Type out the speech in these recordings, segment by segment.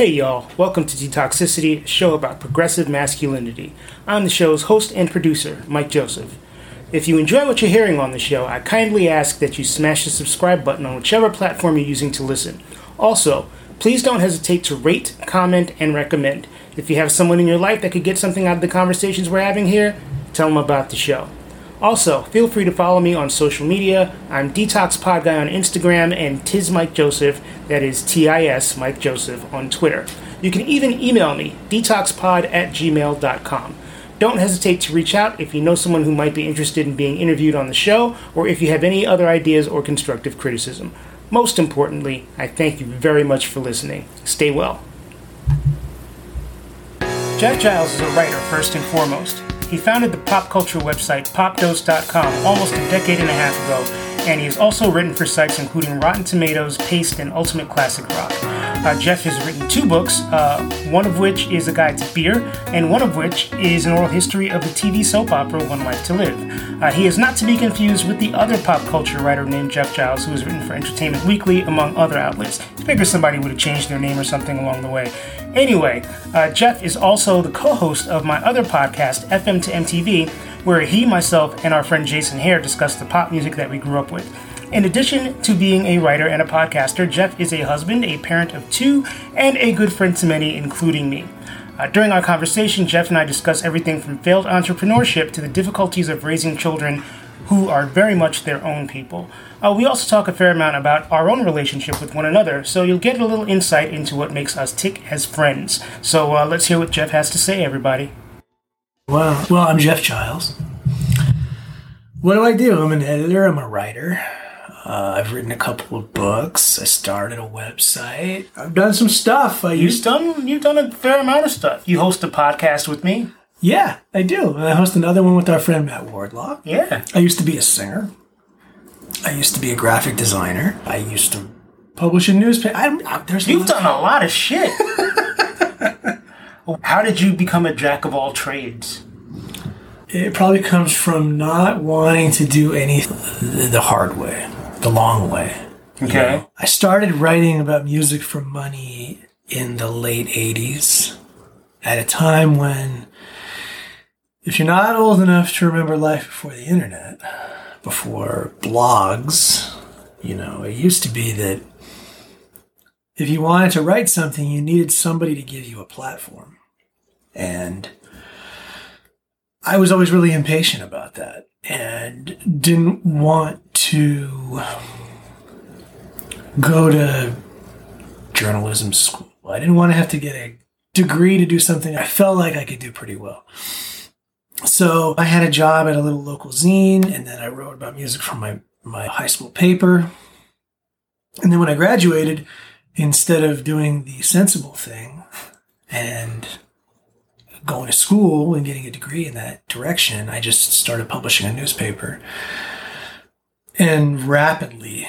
Hey y'all, welcome to Detoxicity, a show about progressive masculinity. I'm the show's host and producer, Mike Joseph. If you enjoy what you're hearing on the show, I kindly ask that you smash the subscribe button on whichever platform you're using to listen. Also, please don't hesitate to rate, comment, and recommend. If you have someone in your life that could get something out of the conversations we're having here, tell them about the show. Also, feel free to follow me on social media. I'm Detox Pod Guy on Instagram and Tis Mike Joseph, that is T I S Mike Joseph, on Twitter. You can even email me, detoxpod at gmail.com. Don't hesitate to reach out if you know someone who might be interested in being interviewed on the show or if you have any other ideas or constructive criticism. Most importantly, I thank you very much for listening. Stay well. Jeff Giles is a writer, first and foremost. He founded the pop culture website popdose.com almost a decade and a half ago, and he has also written for sites including Rotten Tomatoes, Paste, and Ultimate Classic Rock. Uh, Jeff has written two books, uh, one of which is a guide to beer, and one of which is an oral history of the TV soap opera One Life to Live. Uh, he is not to be confused with the other pop culture writer named Jeff Giles, who has written for Entertainment Weekly, among other outlets. I figure somebody would have changed their name or something along the way. Anyway, uh, Jeff is also the co host of my other podcast, FM to MTV, where he, myself, and our friend Jason Hare discuss the pop music that we grew up with. In addition to being a writer and a podcaster, Jeff is a husband, a parent of two, and a good friend to many, including me. Uh, during our conversation, Jeff and I discuss everything from failed entrepreneurship to the difficulties of raising children who are very much their own people. Uh, we also talk a fair amount about our own relationship with one another, so you'll get a little insight into what makes us tick as friends. So uh, let's hear what Jeff has to say, everybody. Well, well, I'm Jeff Giles. What do I do? I'm an editor. I'm a writer. Uh, I've written a couple of books. I started a website. I've done some stuff. I You've used done you've done a fair amount of stuff. You host a podcast with me. yeah, I do. I host another one with our friend Matt Wardlaw. Yeah. I used to be a singer. I used to be a graphic designer. I used to publish a newspaper. I, I, there's You've done a lot of shit. How did you become a jack of all trades? It probably comes from not wanting to do anything the hard way, the long way. Okay. I started writing about music for money in the late 80s at a time when, if you're not old enough to remember life before the internet, before blogs, you know, it used to be that if you wanted to write something, you needed somebody to give you a platform. And I was always really impatient about that and didn't want to go to journalism school. I didn't want to have to get a degree to do something I felt like I could do pretty well. So I had a job at a little local zine, and then I wrote about music for my, my high school paper. And then when I graduated, instead of doing the sensible thing and going to school and getting a degree in that direction, I just started publishing a newspaper and rapidly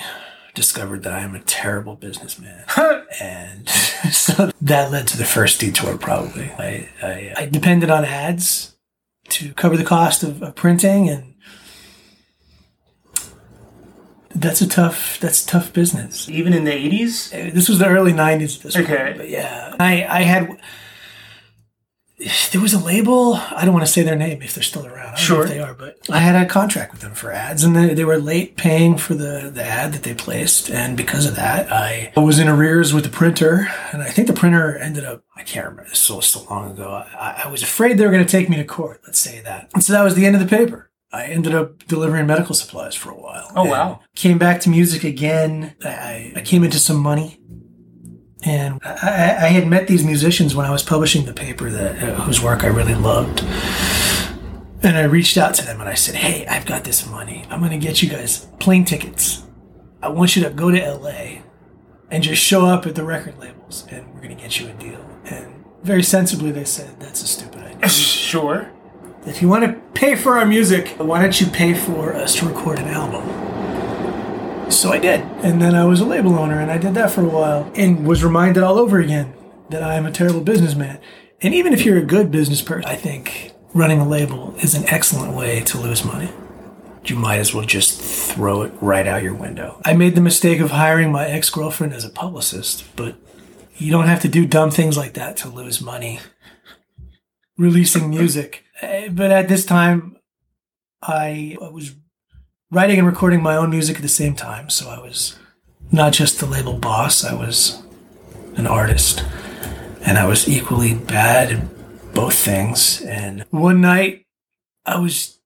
discovered that I am a terrible businessman. and so that led to the first detour, probably. I, I, I depended on ads to cover the cost of, of printing and that's a tough that's tough business Even in the eighties? Uh, this was the early 90s at this Okay. point but yeah i i had there was a label i don't want to say their name if they're still around I don't know Sure. if they are but i had a contract with them for ads and they, they were late paying for the the ad that they placed and because of that i was in arrears with the printer and i think the printer ended up i can't remember this was so long ago i, I was afraid they were going to take me to court let's say that and so that was the end of the paper I ended up delivering medical supplies for a while. Oh, wow. Came back to music again. I, I came into some money. And I, I had met these musicians when I was publishing the paper that uh, whose work I really loved. And I reached out to them and I said, "Hey, I've got this money. I'm going to get you guys plane tickets. I want you to go to LA and just show up at the record labels, and we're going to get you a deal." And very sensibly, they said, "That's a stupid idea. Sure. If you want to pay for our music, why don't you pay for us to record an album?" So I did. And then I was a label owner and I did that for a while and was reminded all over again that I am a terrible businessman. And even if you're a good business person, I think running a label is an excellent way to lose money. You might as well just throw it right out your window. I made the mistake of hiring my ex girlfriend as a publicist, but You don't have to do dumb things like that to lose money releasing music. Eh, But at this time, I was writing and recording my own music at the same time. So I was not just the label boss, I was an artist. And I was equally bad at both things. And one night, I was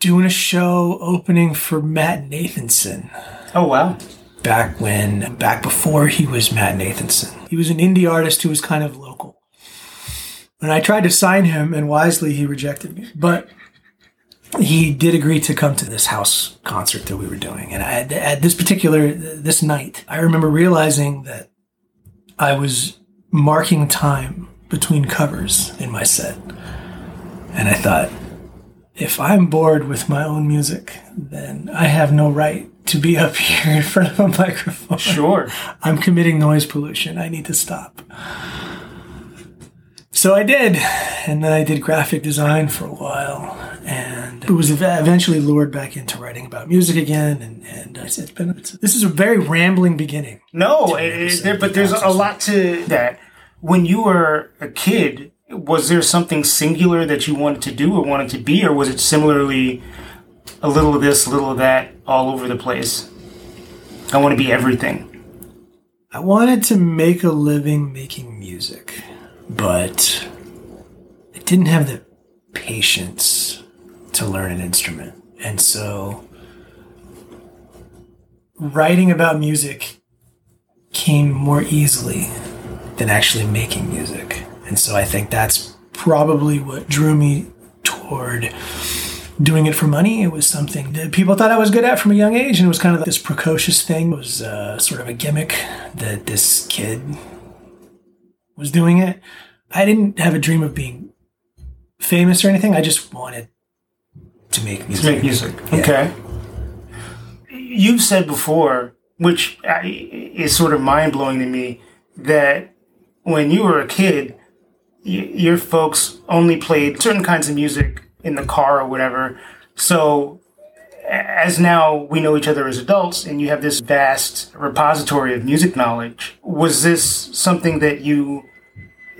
doing a show opening for Matt Nathanson Oh wow. back when, back before he was Matt Nathanson. He was an indie artist who was kind of local. And I tried to sign him, and wisely he rejected me. But he did agree to come to this house concert that we were doing. And I, at this particular, this night, I remember realizing that I was marking time between covers in my set. And I thought, if I'm bored with my own music, then I have no right to be up here in front of a microphone. Sure. I'm committing noise pollution. I need to stop. So I did. And then I did graphic design for a while. And it was eventually lured back into writing about music again. And, and it's it's been, it's, this is a very rambling beginning. No, it- there, but there's a lot to that. When you were a kid, was there something singular that you wanted to do or wanted to be, or was it similarly a little of this, a little of that, all over the place? I want to be everything. I wanted to make a living making music, but I didn't have the patience to learn an instrument. And so writing about music came more easily than actually making music. And so I think that's probably what drew me toward doing it for money. It was something that people thought I was good at from a young age, and it was kind of this precocious thing. It was uh, sort of a gimmick that this kid was doing it. I didn't have a dream of being famous or anything. I just wanted to make music. To make music. Yeah. Okay. You've said before, which uh, is sort of mind blowing to me, that when you were a kid, your folks only played certain kinds of music in the car or whatever. So, as now we know each other as adults and you have this vast repository of music knowledge, was this something that you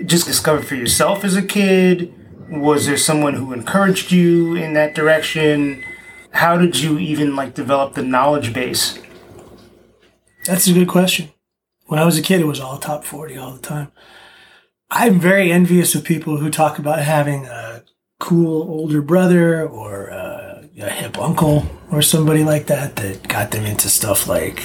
just discovered for yourself as a kid? Was there someone who encouraged you in that direction? How did you even like develop the knowledge base? That's a good question. When I was a kid, it was all top 40 all the time. I'm very envious of people who talk about having a cool older brother or uh, a hip uncle or somebody like that that got them into stuff like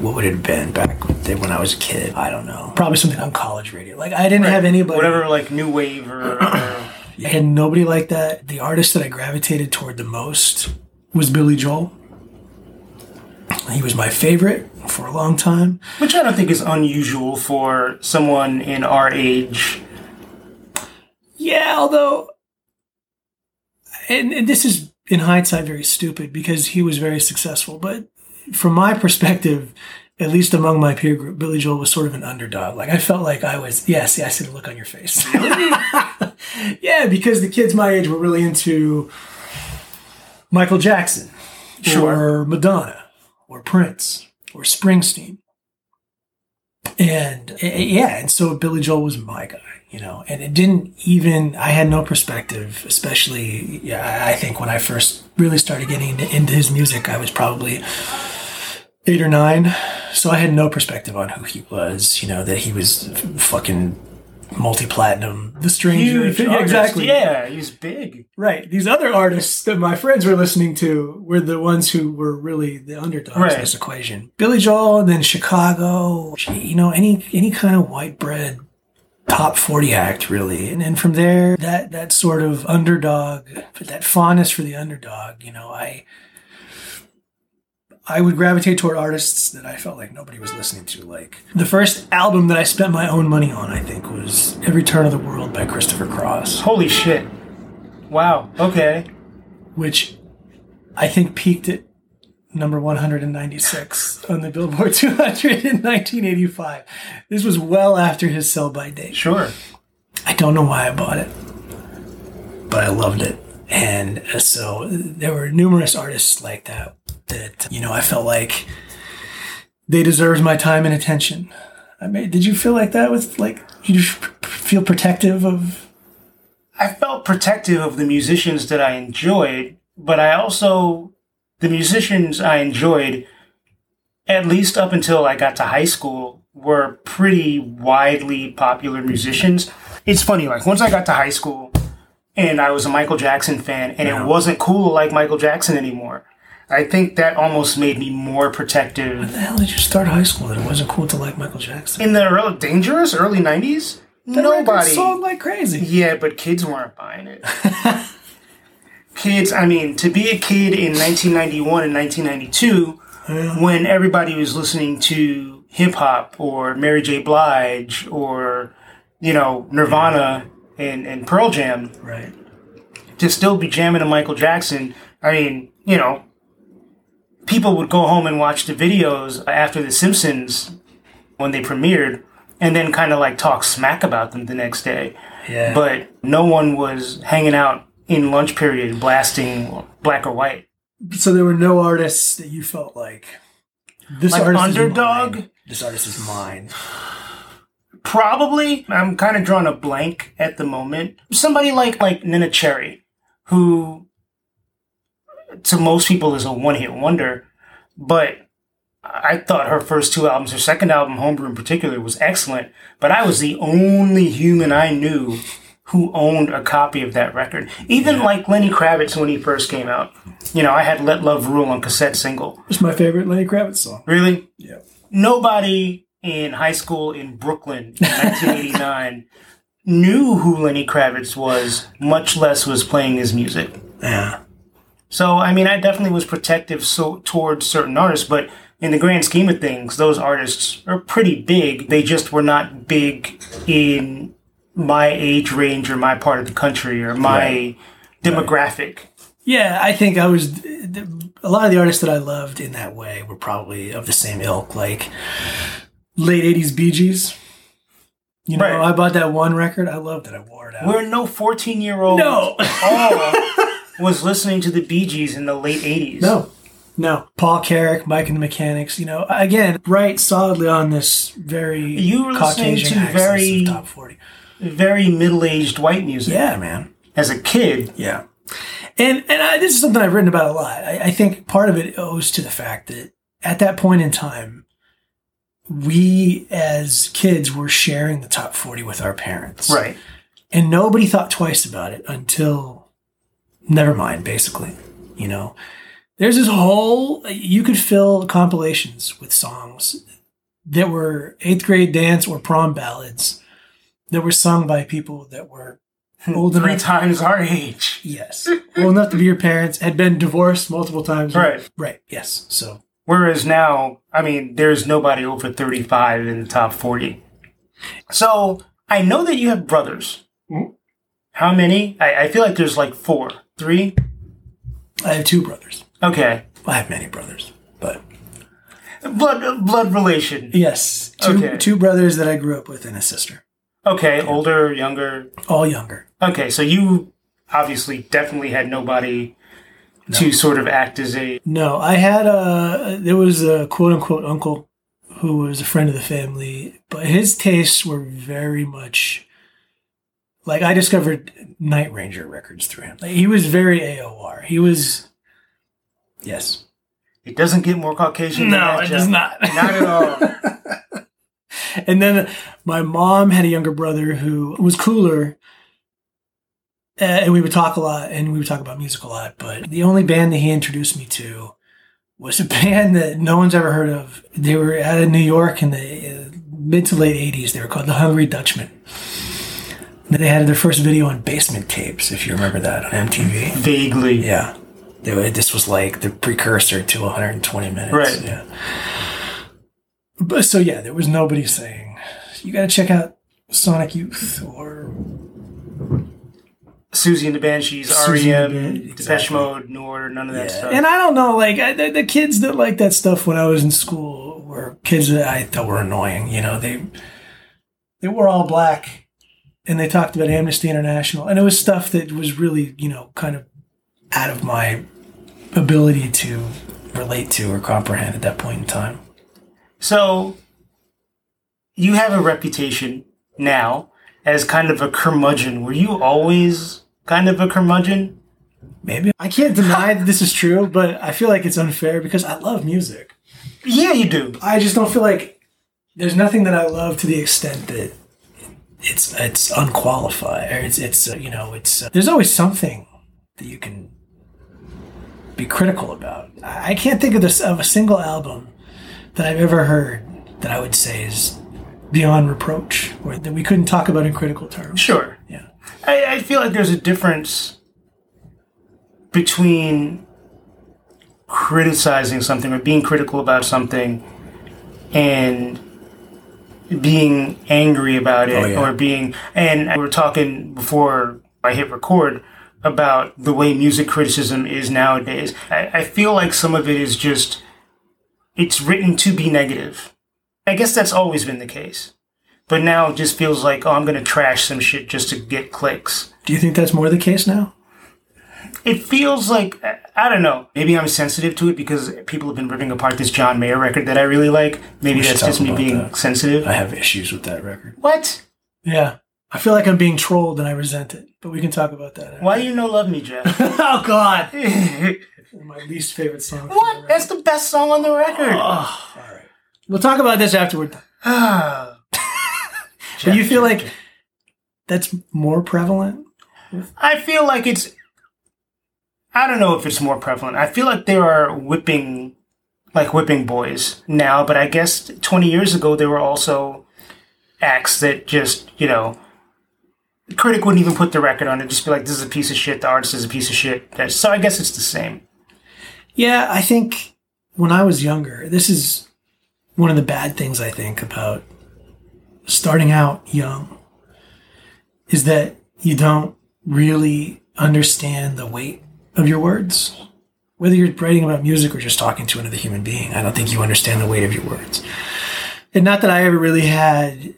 what would it have been back when I was a kid? I don't know. Probably something on college radio. Like I didn't have anybody. Whatever, like new wave or, or I had nobody like that. The artist that I gravitated toward the most was Billy Joel. He was my favorite for a long time. which I don't think is unusual for someone in our age. Yeah, although, and, and this is in hindsight very stupid because he was very successful. But from my perspective, at least among my peer group, Billy Joel was sort of an underdog. Like I felt like I was. Yes, yeah, I see the look on your face. yeah, because the kids my age were really into Michael Jackson, Sure. or Madonna, or Prince, or Springsteen. And uh, yeah, and so Billy Joel was my guy, you know, and it didn't even, I had no perspective, especially, yeah, I think when I first really started getting into, into his music, I was probably eight or nine. So I had no perspective on who he was, you know, that he was fucking multi platinum, the stranger. Yeah, exactly. Yeah, he's big. Right. These other artists that my friends were listening to were the ones who were really the underdogs Right. in this equation. Billy Joel, and then Chicago, you know, any any kind of white bread top 40 act really. And then from there, that that sort of underdog, that fondness for the underdog, you know, I I would gravitate toward artists that I felt like nobody was listening to. Like the first album that I spent my own money on, I think, was Every Turn of the World by Christopher Cross. Holy shit. Wow. Okay. which I think peaked at number 196 on the Billboard 200 in 1985. This was well after his sell by date. Sure. I don't know why I bought it, but I loved it. And uh, so there were numerous artists like that that, you know, I felt like they deserved my time and attention. I mean, did you feel like that with like you feel protective of? I felt protective of the musicians that I enjoyed, but I also the musicians I enjoyed, at least up until I got to high school, were pretty widely popular musicians. It's funny, like once I got to high school and I was a Michael Jackson fan, and Yeah. it wasn't cool to like Michael Jackson anymore. I think that almost made me more protective. When the hell did you start high school that it wasn't cool to like Michael Jackson? In the early, dangerous early '90s, That nobody sold like crazy. Yeah, but kids weren't buying it. kids, I mean, to be a kid in 1991 and 1992, when everybody was listening to hip hop or Mary J. Blige or, you know, Nirvana and, and Pearl Jam, Right. to still be jamming to Michael Jackson, I mean, you know, people would go home and watch the videos after The Simpsons when they premiered and then kind of like talk smack about them the next day Yeah. but no one was hanging out in lunch period blasting black or white. so there were no artists that you felt like this Like artist is underdog? mine. This artist is mine. Probably, I'm kind of drawing a blank at the moment. Somebody like like Neneh Cherry, who to most people is a one hit wonder, but I thought her first two albums, her second album, Homebrew in particular, was excellent. But I was the only human I knew who owned a copy of that record. Even like Lenny Kravitz when he first came out. You know, I had Let Love Rule on cassette single. It's my favorite Lenny Kravitz song. Really? Yeah. Nobody in high school in Brooklyn in 1989 knew who Lenny Kravitz was, much less was playing his music. Yeah. So, I mean, I definitely was protective so towards certain artists, but in the grand scheme of things, those artists are pretty big. They just were not big in my age range or my part of the country or my Right. demographic. Yeah, I think I was. A lot of the artists that I loved in that way were probably of the same ilk, like late '80s Bee Gees. You know, Right. I bought that one record. I loved it. I wore it out. Where no 14 year old No. was listening to the Bee Gees in the late 80s. no, no. Paul Carrack, Mike and the Mechanics. You know, again, right solidly on this very You were listening Caucasian to very- top forty. Very middle aged white music. Yeah, man. As a kid, Yeah. And and I, this is something I've written about a lot. I, I think part of it owes to the fact that at that point in time, we as kids were sharing the top 40 with our parents. right. And nobody thought twice about it until never mind, basically. You know, there's this whole, you could fill compilations with songs that were eighth grade dance or prom ballads that were sung by people that were old Three enough times our age. Yes. Old enough to be your parents, had been divorced multiple times. Right. Right. Yes. So Whereas now, I mean, there's nobody over 35 in the top 40. So I know that you have brothers. Mhm. How many? I, I feel like there's like four, three. I have two brothers. Okay. I have many brothers, but Blood blood relation. yes, two Okay. two brothers that I grew up with and a sister, Okay, older, younger. all younger. Okay, so you obviously definitely had nobody to sort of act as a No, I had a there was a quote unquote uncle who was a friend of the family, but his tastes were very much like I discovered Night Ranger records through him. Like, he was very AOR. He was yes. It doesn't get more Caucasian. than No, that, it does not. Not at all. and then my mom had a younger brother who was cooler. Uh, and we would talk a lot and we would talk about music a lot. But the only band that he introduced me to was a band that no one's ever heard of. They were out of New York in the uh, mid to late 80s. They were called the Hungry Dutchman. They had their first video on basement tapes, if you remember that on MTV. Vaguely. Yeah. They this was like the precursor to 120 minutes. Right. Yeah. But so yeah, there was nobody saying you got to check out Sonic Youth or Siouxsie and the Banshees, Siouxsie REM, the Ban- Depeche exactly. Mode, New Order, none of that stuff. And I don't know, like I, the, the kids that liked that stuff when I was in school were kids that I thought were annoying. You know, they they were all black, and they talked about Amnesty International, and it was stuff that was really you know kind of out of my ability to relate to or comprehend at that point in time. So, you have a reputation now as kind of a curmudgeon. Were you always kind of a curmudgeon? Maybe I can't deny that this is true, but I feel like it's unfair because I love music. Yeah, you do. I just don't feel like there's nothing that I love to the extent that it's it's unqualified or it's it's uh, you know it's uh, there's always something that you can be critical about. I can't think of this of a single album that I've ever heard that I would say is beyond reproach or that we couldn't talk about in critical terms. Sure. Yeah. I, I feel like there's a difference between criticizing something or being critical about something and being angry about it Oh, yeah. or being and we were talking before I hit record about the way music criticism is nowadays. I, I feel like some of it is just it's written to be negative. I guess that's always been the case. But now it just feels like, oh, I'm going to trash some shit just to get clicks. Do you think that's more the case now? It feels like, I- don't know, maybe I'm sensitive to it because people have been ripping apart this John Mayer record that I really like. Maybe that's just me being that. sensitive. I have issues with that record. What? Yeah. I feel like I'm being trolled and I resent it, but we can talk about that. Why you no love me, Jeff? oh God! what? My least favorite song. What? the. That's the best song on the record. Oh, all right. We'll talk about this afterward. Ah. Do you feel like that's more prevalent? I feel like it's. I don't know if it's more prevalent. I feel like there are whipping, like whipping boys now, but I guess 20 years ago there were also acts that just, you know, the critic wouldn't even put the record on it, just be like, this is a piece of shit, the artist is a piece of shit. So I guess it's the same. Yeah, I think when I was younger, this is one of the bad things I think about starting out young is that you don't really understand the weight of your words. Whether you're writing about music or just talking to another human being, I don't think you understand the weight of your words. And not that I ever really had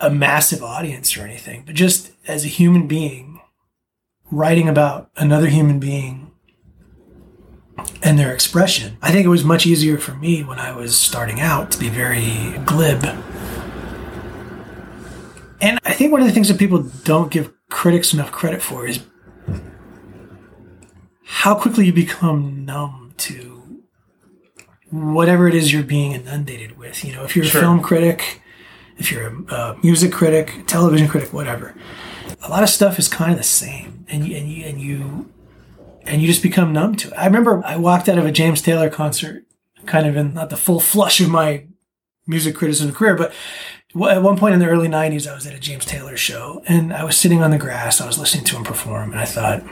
a massive audience or anything, but just as a human being, writing about another human being and their expression. I think it was much easier for me when I was starting out to be very glib. And I think one of the things that people don't give critics enough credit for is how quickly you become numb to whatever it is you're being inundated with. You know, if you're Sure. a film critic, if you're a, a music critic, television critic, whatever, a lot of stuff is kind of the same, and you, and you, and you and you just become numb to it. I remember I walked out of a James Taylor concert, kind of in not the full flush of my music criticism career, but at one point in the early 90s, I was at a James Taylor show and I was sitting on the grass. I was listening to him perform, and I thought,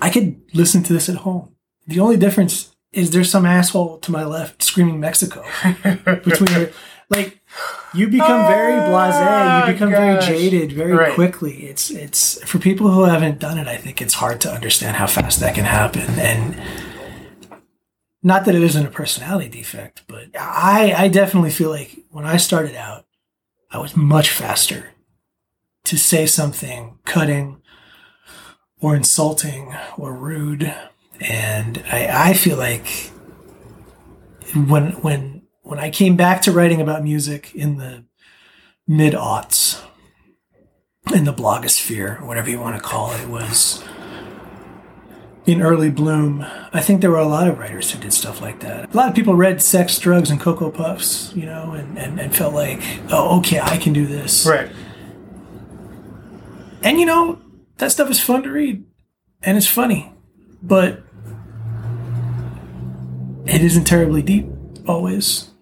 I could listen to this at home. The only difference is there's some asshole to my left screaming Mexico between like, you become very oh, blasé. Oh, You become very jaded very Right. quickly. It's it's for people who haven't done it. I think it's hard to understand how fast that can happen. And not that it isn't a personality defect, but I I definitely feel like when I started out, I was much faster to say something cutting or insulting or rude, and I I feel like when when when I came back to writing about music in the mid aughts, in the blogosphere, or whatever you want to call it, it was in early bloom. I think there were a lot of writers who did stuff like that. A lot of people read Sex, Drugs, and Cocoa Puffs, you know, and, and, and felt like, oh, okay, I can do this. Right. And you know, that stuff is fun to read and it's funny, but it isn't terribly deep always.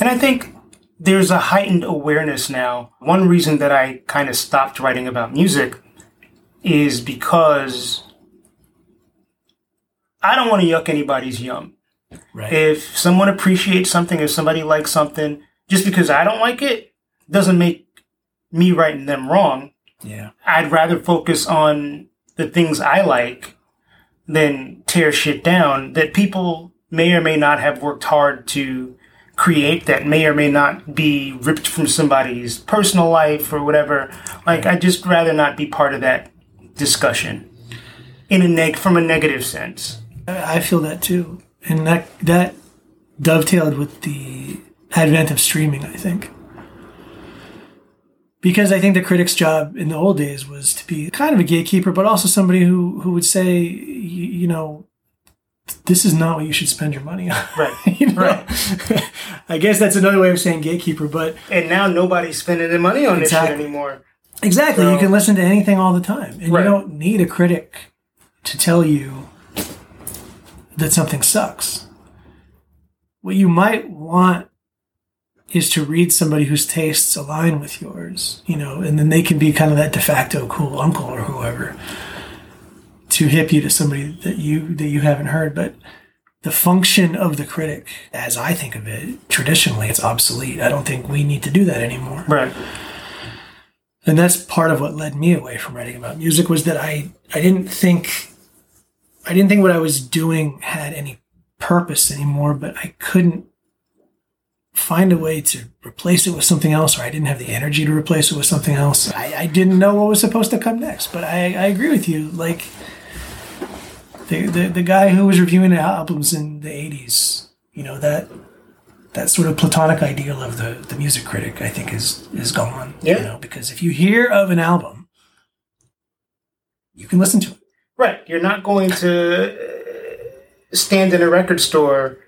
And I think there's a heightened awareness now. One reason that I kind of stopped writing about music is because I don't want to yuck anybody's yum. Right. If someone appreciates something, if somebody likes something, just because I don't like it doesn't make me writing them wrong. yeah. I'd rather focus on the things I like than tear shit down that people may or may not have worked hard to create that may or may not be ripped from somebody's personal life or whatever. Like I'd just rather not be part of that discussion in a neg from a negative sense. I feel that too. And that that dovetailed with the advent of streaming, I think. Because I think the critic's job in the old days was to be kind of a gatekeeper, but also somebody who, who would say, you, you know, this is not what you should spend your money on. Right. you know? Right. I guess that's another way of saying gatekeeper, but And now nobody's spending their money on this shit anymore. exactly, So- you can listen to anything all the time, and Right. you don't need a critic to tell you that something sucks. What you might want is to read somebody whose tastes align with yours, you know, and then they can be kind of that de facto cool uncle or whoever to hip you to somebody that you that you haven't heard. But the function of the critic, as I think of it, traditionally it's obsolete. I don't think we need to do that anymore. Right. And that's part of what led me away from writing about music was that I I didn't think I didn't think what I was doing had any purpose anymore, but I couldn't find a way to replace it with something else, or I didn't have the energy to replace it with something else. I, I didn't know what was supposed to come next. But I, I agree with you. Like the, the the guy who was reviewing albums in the eighties, you know, that that sort of platonic ideal of the, the music critic, I think, is is gone. Yeah. You know, because if you hear of an album, you can listen to it. Right. You're not going to uh, stand in a record store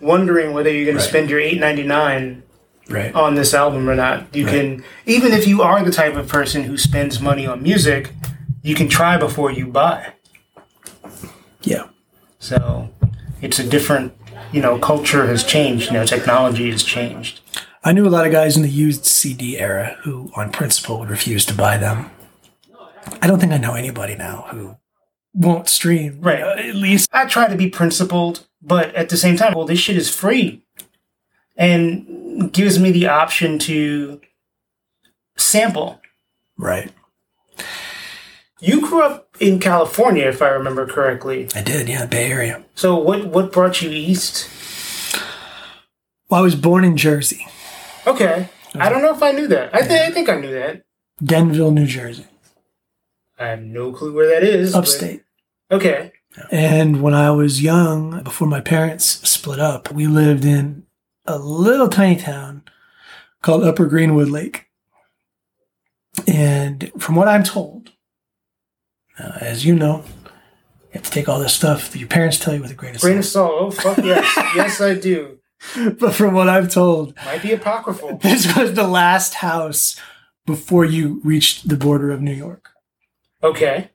wondering whether you're going Right. to spend your eight ninety nine Right. on this album or not. You Right. can, even if you are the type of person who spends money on music, you can try before you buy. Yeah. So it's a different, you know, culture has changed. You know, technology has changed. I knew a lot of guys in the used CD era who, on principle, would refuse to buy them. I don't think I know anybody now who won't stream. Right. At least. I try to be principled, but at the same time, well, this shit is free and gives me the option to sample. Right. You grew up in California, if I remember correctly. I did. Yeah. Bay Area. So what what brought you east? Well, I was born in Jersey, Okay, I don't know if I knew that. I, th- I think I knew that. Denville, New Jersey, I have no clue where that is. but- upstate. Okay. And when I was young, before my parents split up, we lived in a little tiny town called Upper Greenwood Lake. And from what I'm told, uh, as you know, you have to take all this stuff that your parents tell you with a grain of Grain of salt. salt. Oh fuck yes, yes I do. But from what I'm told, Might be apocryphal. this was the last house before you reached the border of New York. Okay.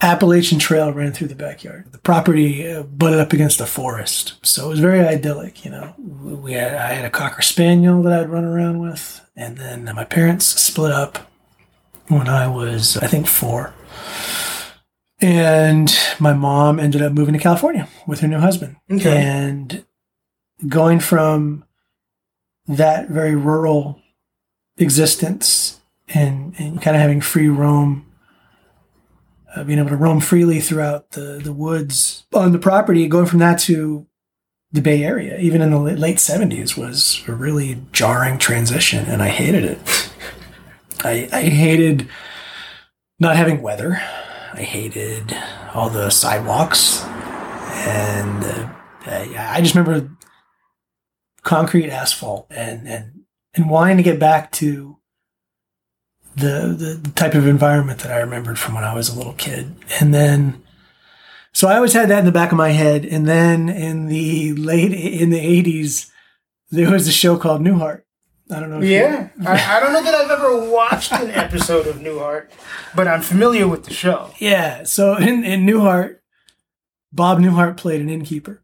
Appalachian Trail ran through the backyard. The property uh, butted up against a forest, so it was very idyllic. You know, we had I had a cocker spaniel that I'd run around with, and then my parents split up when I was, I think, four, and my mom ended up moving to California with her new husband, Okay. and going from that very rural existence and, and kind of having free roam uh, being able to roam freely throughout the, the woods on the property, going from that to the Bay Area, even in the late 70s, was a really jarring transition, and I hated it. I, I hated not having weather. I hated all the sidewalks. And uh, I, just remember concrete asphalt and, and, and wanting to get back to the, the the type of environment that I remembered from when I was a little kid. And then, so I always had that in the back of my head. And then in the late in the eighties, there was a show called Newhart. I don't know. Yeah. I, I don't know that I've ever watched an episode of Newhart, but I'm familiar with the show. yeah. So in in Newhart, Bob Newhart played an innkeeper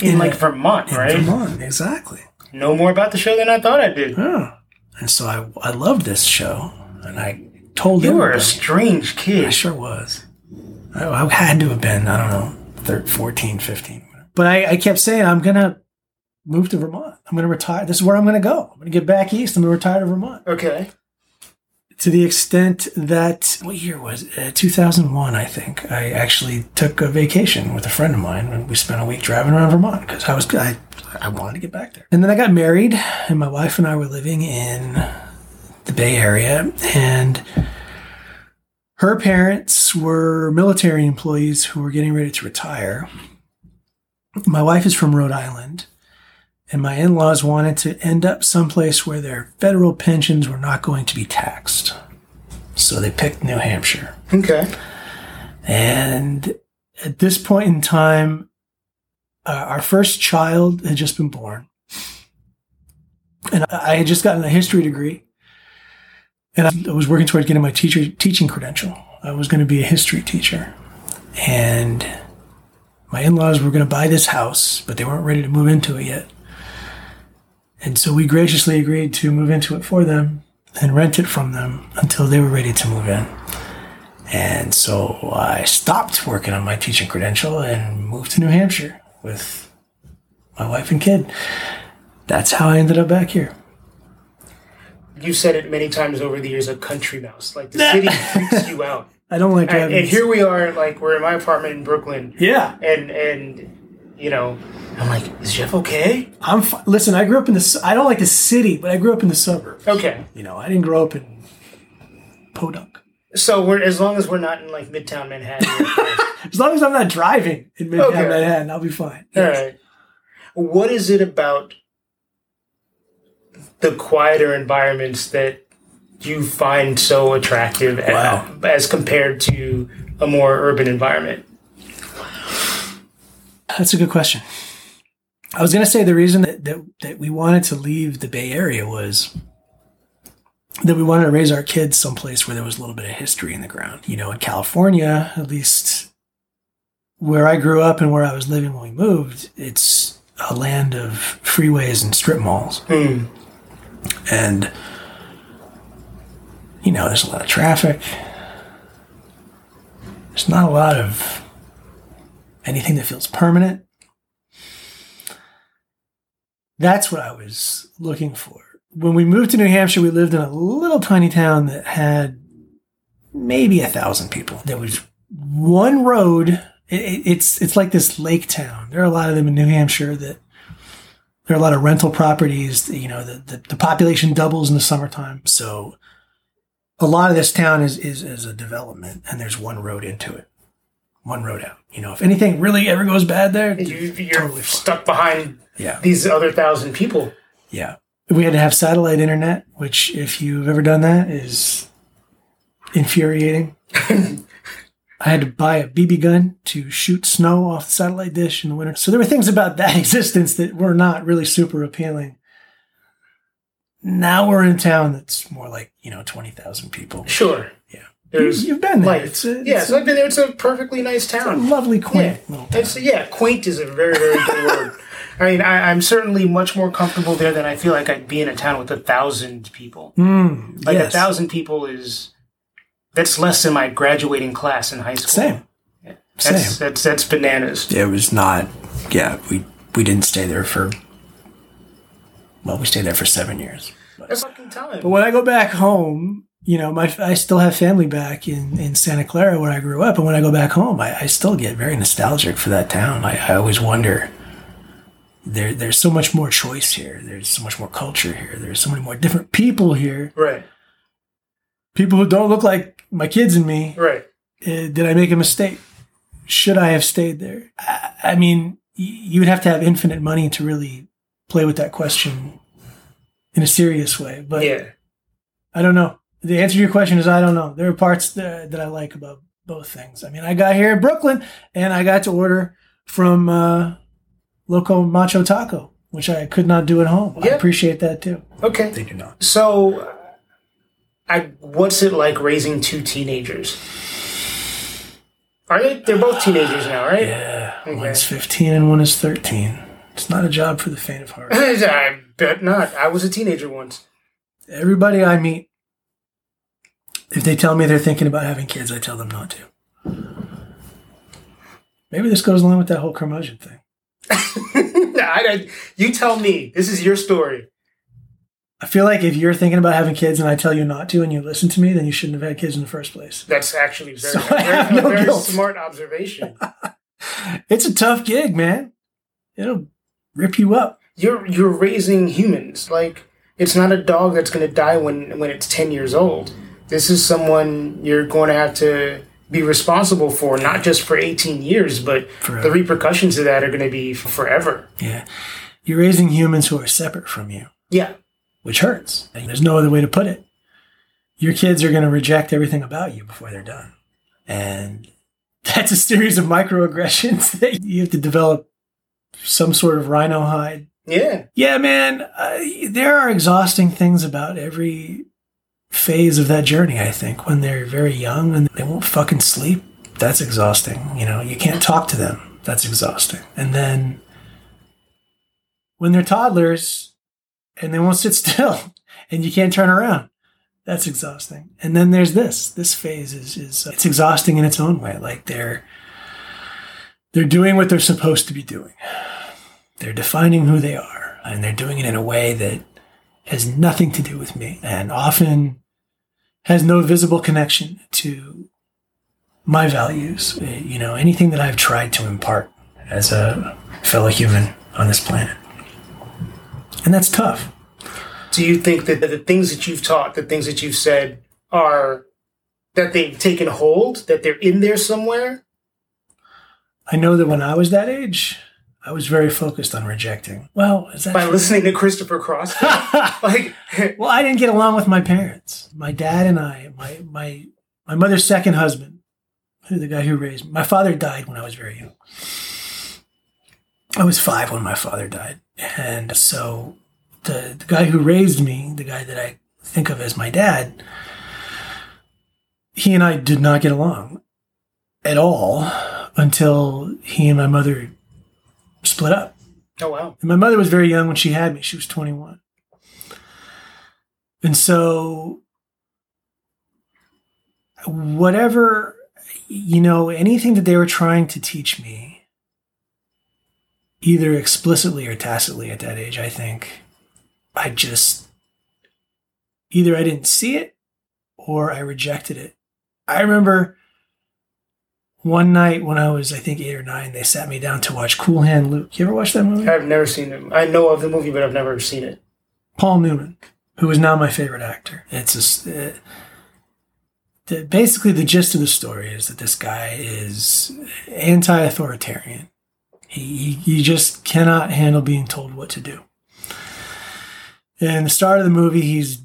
In In like Vermont, in right? Vermont. Exactly. Know more about the show than I thought I did. Oh. And so I I loved this show, and I told You were a strange kid. I sure was. I, I had to have been, I don't know, 13, 14, 15. But I, I kept saying, I'm going to move to Vermont. I'm going to retire. This is where I'm going to go. I'm going to get back east. I'm going to retire to Vermont. Okay. To the extent that, what year was it? Uh, 2001, I think. I actually took a vacation with a friend of mine and we spent a week driving around Vermont because I was, I, I wanted to get back there. And then I got married and my wife and I were living in the Bay Area and her parents were military employees who were getting ready to retire. My wife is from Rhode Island, and my in laws wanted to end up someplace where their federal pensions were not going to be taxed. So they picked New Hampshire. Okay. And at this point in time, uh, our first child had just been born. And I had just gotten a history degree. And I was working toward getting my teacher teaching credential. I was going to be a history teacher. And my in-laws were going to buy this house, but they weren't ready to move into it yet. And so we graciously agreed to move into it for them and rent it from them until they were ready to move in. And so I stopped working on my teaching credential and moved to New Hampshire with my wife and kid. That's how I ended up back here. You said it many times over the years, a country mouse. Like the city freaks you out. I don't like And, and here we are, like we're in my apartment in Brooklyn, yeah, and and you know, I'm like, is Jeff okay? I'm. Fi- Listen, I grew up in the. su- I don't like the city, but I grew up in the suburbs. Okay. You know, I didn't grow up in Podunk. So we're as long as we're not in like Midtown Manhattan. As long as I'm not driving in Midtown Okay. Manhattan, I'll be fine. All right. What is it about the quieter environments that you find so attractive Wow. as compared to a more urban environment? That's a good question. I was going to say the reason that, that, that we wanted to leave the Bay Area was that we wanted to raise our kids someplace where there was a little bit of history in the ground. You know, in California, at least where I grew up and where I was living when we moved, it's a land of freeways and strip malls. Hmm. And, you know, there's a lot of traffic. There's not a lot of anything that feels permanent. That's what I was looking for. When we moved to New Hampshire, we lived in a little tiny town that had maybe a thousand people. There was one road. It, it- it's it's like this lake town. There are a lot of them in New Hampshire that there are a lot of rental properties. You know, the, the, the population doubles in the summertime. So a lot of this town is, is, is a development and there's one road into it, one road out. You know, if anything really ever goes bad there, You, you're Totally stuck behind yeah, these other thousand people. yeah. We had to have satellite internet, which if you've ever done that is infuriating. I had to buy a BB gun to shoot snow off the satellite dish in the winter. So there were things about that existence that were not really super appealing. Now we're in a town that's more like, you know, 20,000 people. Sure. Yeah. There's You've been there. life. It's a, yeah, so I've been there. It's a perfectly nice a town. lovely, quaint Yeah. little town. It's, yeah, quaint is a very, very good word. I mean, I, I'm certainly much more comfortable there than I feel like I'd be in a town with a thousand people. Mm, Like a thousand people is that's less than my graduating class in high school. Same. That's Same. that's that's bananas. it was not yeah we we didn't stay there for well we stayed there for seven years That's fucking time. but when i go back home you know my i still have family back in in santa clara where i grew up and when i go back home i, I still get very nostalgic for that town i, I always wonder there there's so much more choice here there's so much more culture here there's so many more different people here right, people who don't look like my kids and me right. uh, did I make a mistake? Should I have stayed there? I, I mean, y- you would have to have infinite money to really play with that question in a serious way. But yeah. I don't know. The answer to your question is I don't know. There are parts that, that I like about both things. I mean, I got here in Brooklyn and I got to order from uh, Loco Macho Taco, which I could not do at home. I appreciate that too. Okay. They do not. So, I what's it like raising two teenagers? Are they? They're both teenagers now, right? Yeah, Okay. one's 15 and one is 13. It's not a job for the faint of heart. I bet not. I was a teenager once. everybody I meet, if they tell me they're thinking about having kids, I tell them not to. Maybe this goes along with that whole curmudgeon thing. I, I- you tell me. This is your story. I feel like if you're thinking about having kids and I tell you not to and you listen to me, then you shouldn't have had kids in the first place. That's actually very, So very, a no very guilt. smart observation. It's a tough gig, man. It'll rip you up. You're you're raising humans. Like it's not a dog that's going to die when when it's ten years old. This is someone you're going to have to be responsible for, not just for eighteen years, but Forever. the repercussions of that are going to be forever. Yeah. you're raising humans who are separate from you, Yeah. which hurts. And there's no other way to put it. Your kids are going to reject everything about you before they're done. And that's a series of microaggressions that you have to develop some sort of rhino hide. Yeah. Yeah, man, uh, there are exhausting things about every phase of that journey, I think. When they're very young and they won't fucking sleep, that's exhausting. You know, you can't talk to them. That's exhausting. And then when they're toddlers and they won't sit still and you can't turn around, that's exhausting. And then there's this. This phase is is uh, it's exhausting in its own way. Like they're they're doing what they're supposed to be doing. They're defining who they are, and they're doing it in a way that has nothing to do with me, and often has no visible connection to my values. You know, anything that I've tried to impart as a fellow human on this planet, and that's tough. Do you think that the things that you've taught, the things that you've said, are that they've taken hold, that they're in there somewhere? I know that when I was that age, I was very focused on rejecting. Well, is that By true? listening to Christopher Cross? like, well, I didn't get along with my parents. My dad and I, my my my mother's second husband, who the guy who raised me. My father died when I was very young. I was five when my father died, and so the the guy who raised me, the guy that I think of as my dad, he and I did not get along at all until he and my mother split up. oh, wow. And my mother was very young when she had me. She was 21. And so, whatever, you know, anything that they were trying to teach me, either explicitly or tacitly at that age, I think, I just, either I didn't see it or I rejected it. I remember one night when I was, I think, eight or nine, they sat me down to watch Cool Hand Luke. You ever watch that movie? I've never seen it. I know of the movie, but I've never seen it. Paul Newman, who is now my favorite actor. It's just, uh, the, basically the gist of the story is that this guy is anti-authoritarian. He, he he just cannot handle being told what to do. In the start of the movie, he's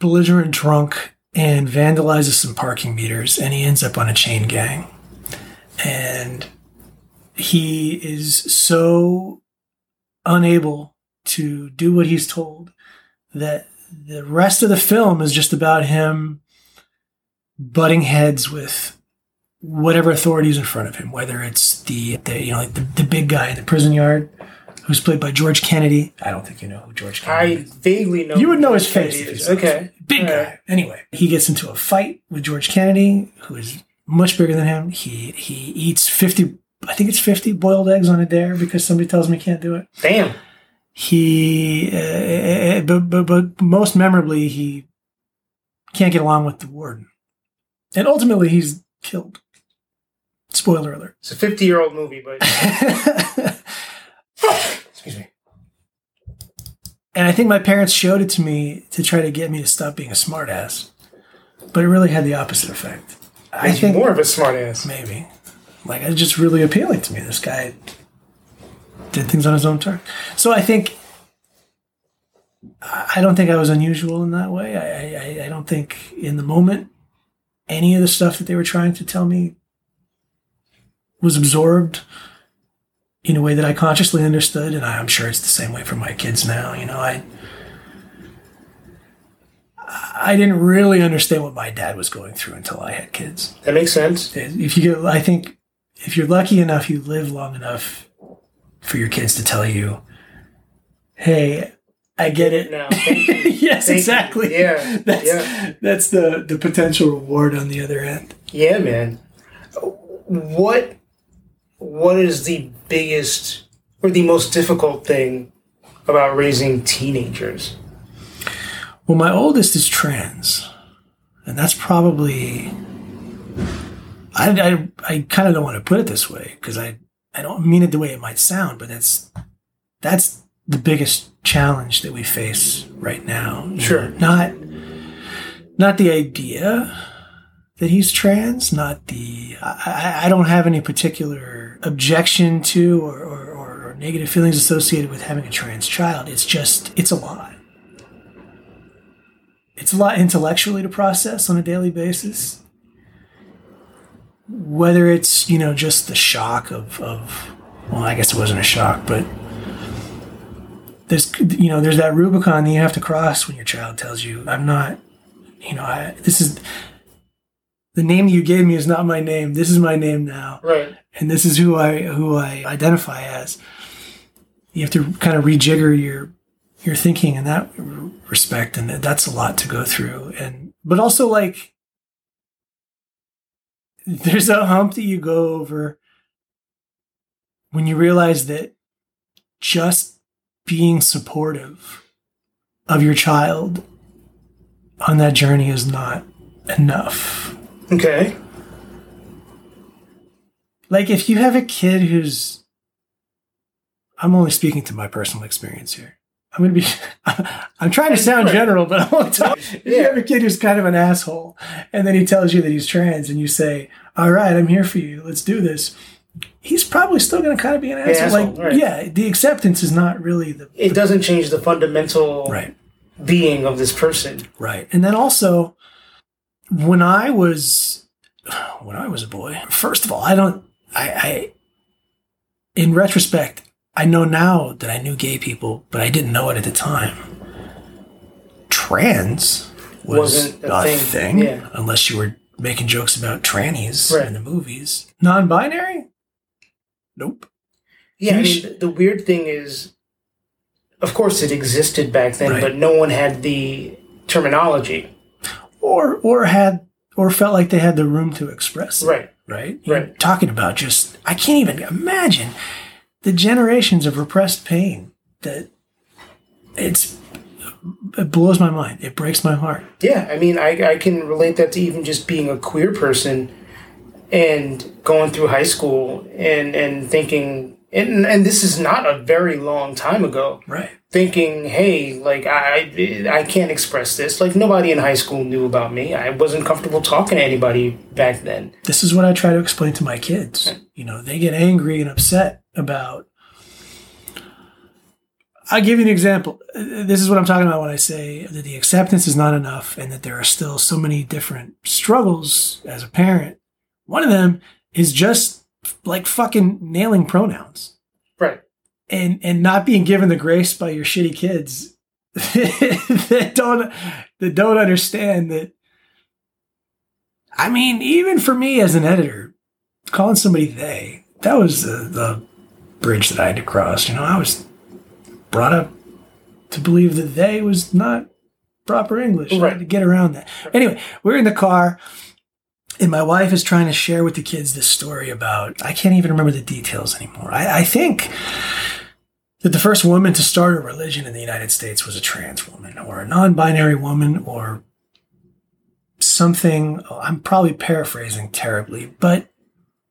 belligerent drunk and vandalizes some parking meters, and he ends up on a chain gang. And he is so unable to do what he's told that the rest of the film is just about him butting heads with whatever authorities in front of him, whether it's the, the you know like the, the big guy in the prison yard who's played by George Kennedy. I don't think you know who George Kennedy I is. vaguely know. You would know his face. if you is. saw his Okay. Big All guy. right. Anyway, he gets into a fight with George Kennedy, who is much bigger than him. He he eats 50 I think it's 50 boiled eggs on a dare because somebody tells me he can't do it. Damn. He uh, but, but but most memorably he can't get along with the warden. And ultimately he's killed. Spoiler alert. It's a 50 year old movie, but. Excuse me. And I think my parents showed it to me to try to get me to stop being a smartass. But it really had the opposite effect. I you think more of a smartass. maybe. Like it's just really appealing to me. This guy did things on his own terms. So I think I don't think I was unusual in that way. I, I, I don't think in the moment any of the stuff that they were trying to tell me was absorbed in a way that I consciously understood, and I'm sure it's the same way for my kids now. You know, I I didn't really understand what my dad was going through until I had kids. That makes sense. If you get, I think, if you're lucky enough, you live long enough for your kids to tell you, "Hey, I get it." Now, yes, Thank you. exactly. Yeah, that's yeah. that's the the potential reward on the other end. Yeah, man. What what is the biggest or the most difficult thing about raising teenagers? Well, my oldest is trans, and that's probably. I, I, I kind of don't want to put it this way because I, I don't mean it the way it might sound, but that's that's the biggest challenge that we face right now. Sure. Not not the idea that he's trans, not the I, I don't have any particular objection to or, or, or negative feelings associated with having a trans child. It's just, it's a lot. It's a lot intellectually to process on a daily basis. Whether it's, you know, just the shock of, of well, I guess it wasn't a shock, but there's, you know, there's that Rubicon that you have to cross when your child tells you, I'm not, you know, I, this is, the name you gave me is not my name. This is my name now. Right. And this is who I who I identify as. You have to kind of rejigger your your thinking in that respect, and that's a lot to go through. And but also like there's a hump that you go over when you realize that just being supportive of your child on that journey is not enough. Okay. Like if you have a kid who's I'm only speaking to my personal experience here. I'm gonna be I'm trying to sound general, but I'm talking if you have a kid who's kind of an asshole and then he tells you that he's trans and you say, All right, I'm here for you, let's do this. He's probably still gonna kind of be an asshole. asshole, like right. yeah, the acceptance is not really the It doesn't change the fundamental right. being of this person. Right. And then also, when I was when I was a boy, first of all, I don't I, I in retrospect, I know now that I knew gay people, but I didn't know it at the time. Trans was Wasn't a a thing, thing, yeah. unless you were making jokes about trannies Right. in the movies. Non-binary? Nope. Yeah, I mean, the weird thing is, of course, it existed back then, Right. but no one had the terminology. Or or had or felt like they had the room to express it. Right. right? You're Right. talking about just, I can't even imagine the generations of repressed pain that it's, it blows my mind. It breaks my heart. Yeah, I mean, I, I can relate that to even just being a queer person and going through high school and, and thinking, and, and this is not a very long time ago, Right. Thinking, hey, like, I, I can't express this. Like, nobody in high school knew about me. I wasn't comfortable talking to anybody back then. This is what I try to explain to my kids. You know, they get angry and upset about. I'll give you an example. This is what I'm talking about when I say that the acceptance is not enough and that there are still so many different struggles as a parent. One of them is just like fucking nailing pronouns. Right. And and not being given the grace by your shitty kids that don't that don't understand that I mean, even for me as an editor, calling somebody they, that was the, the bridge that I had to cross. You know, I was brought up to believe that they was not proper English. I had Right. to get around that. Anyway, we're in the car and my wife is trying to share with the kids this story about I can't even remember the details anymore. I, I think that the first woman to start a religion in the United States was a trans woman or a non-binary woman or something I'm probably paraphrasing terribly, but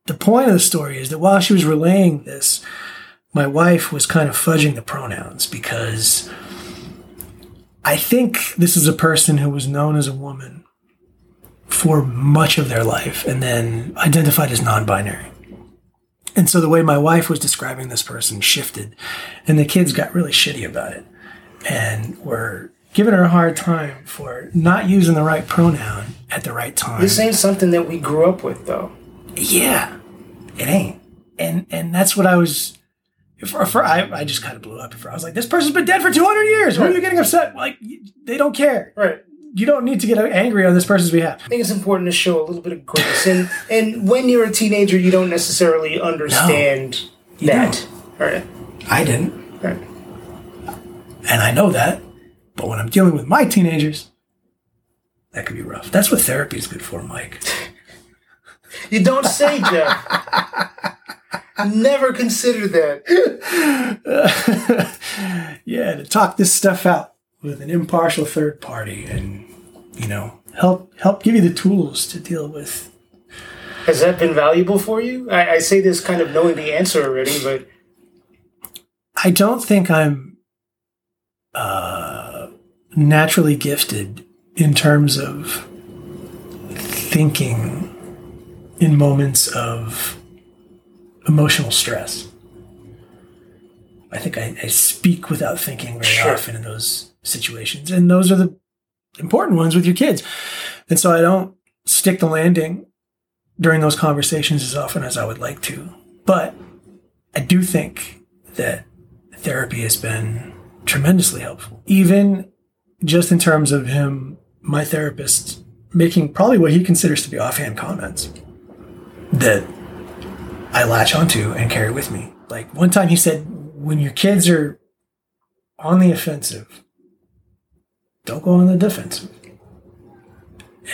the point of the story is that while she was relaying this, my wife was kind of fudging the pronouns because I think this is a person who was known as a woman for much of their life and then identified as non binary. And so the way my wife was describing this person shifted, and the kids got really shitty about it and were giving her a hard time for not using the right pronoun at the right time. This ain't something that we grew up with, though. Yeah, it ain't. And and that's what I was. For, for I, I just kind of blew up. For I was like, this person's been dead for 200 years. Why are you getting upset? Like, they don't care. Right. You don't need to get angry on this person's behalf. I think it's important to show a little bit of grace, and and when you're a teenager, you don't necessarily understand no, that. Right. I didn't. Right. And I know that. But when I'm dealing with my teenagers, that could be rough. That's what therapy is good for, Mike. You don't say, Jeff. I never consider that. yeah, to talk this stuff out with an impartial third party and, you know, help help give you the tools to deal with Has that been valuable for you? I, I say this kind of knowing the answer already, but I don't think I'm uh, naturally gifted in terms of thinking in moments of emotional stress. I think I, I speak without thinking very Sure. often in those situations. And those are the important ones with your kids. And so I don't stick the landing during those conversations as often as I would like to. But I do think that therapy has been tremendously helpful. Even just in terms of him, my therapist, making probably what he considers to be offhand comments that I latch onto and carry with me. Like one time he said, when your kids are on the offensive, don't go on the defensive.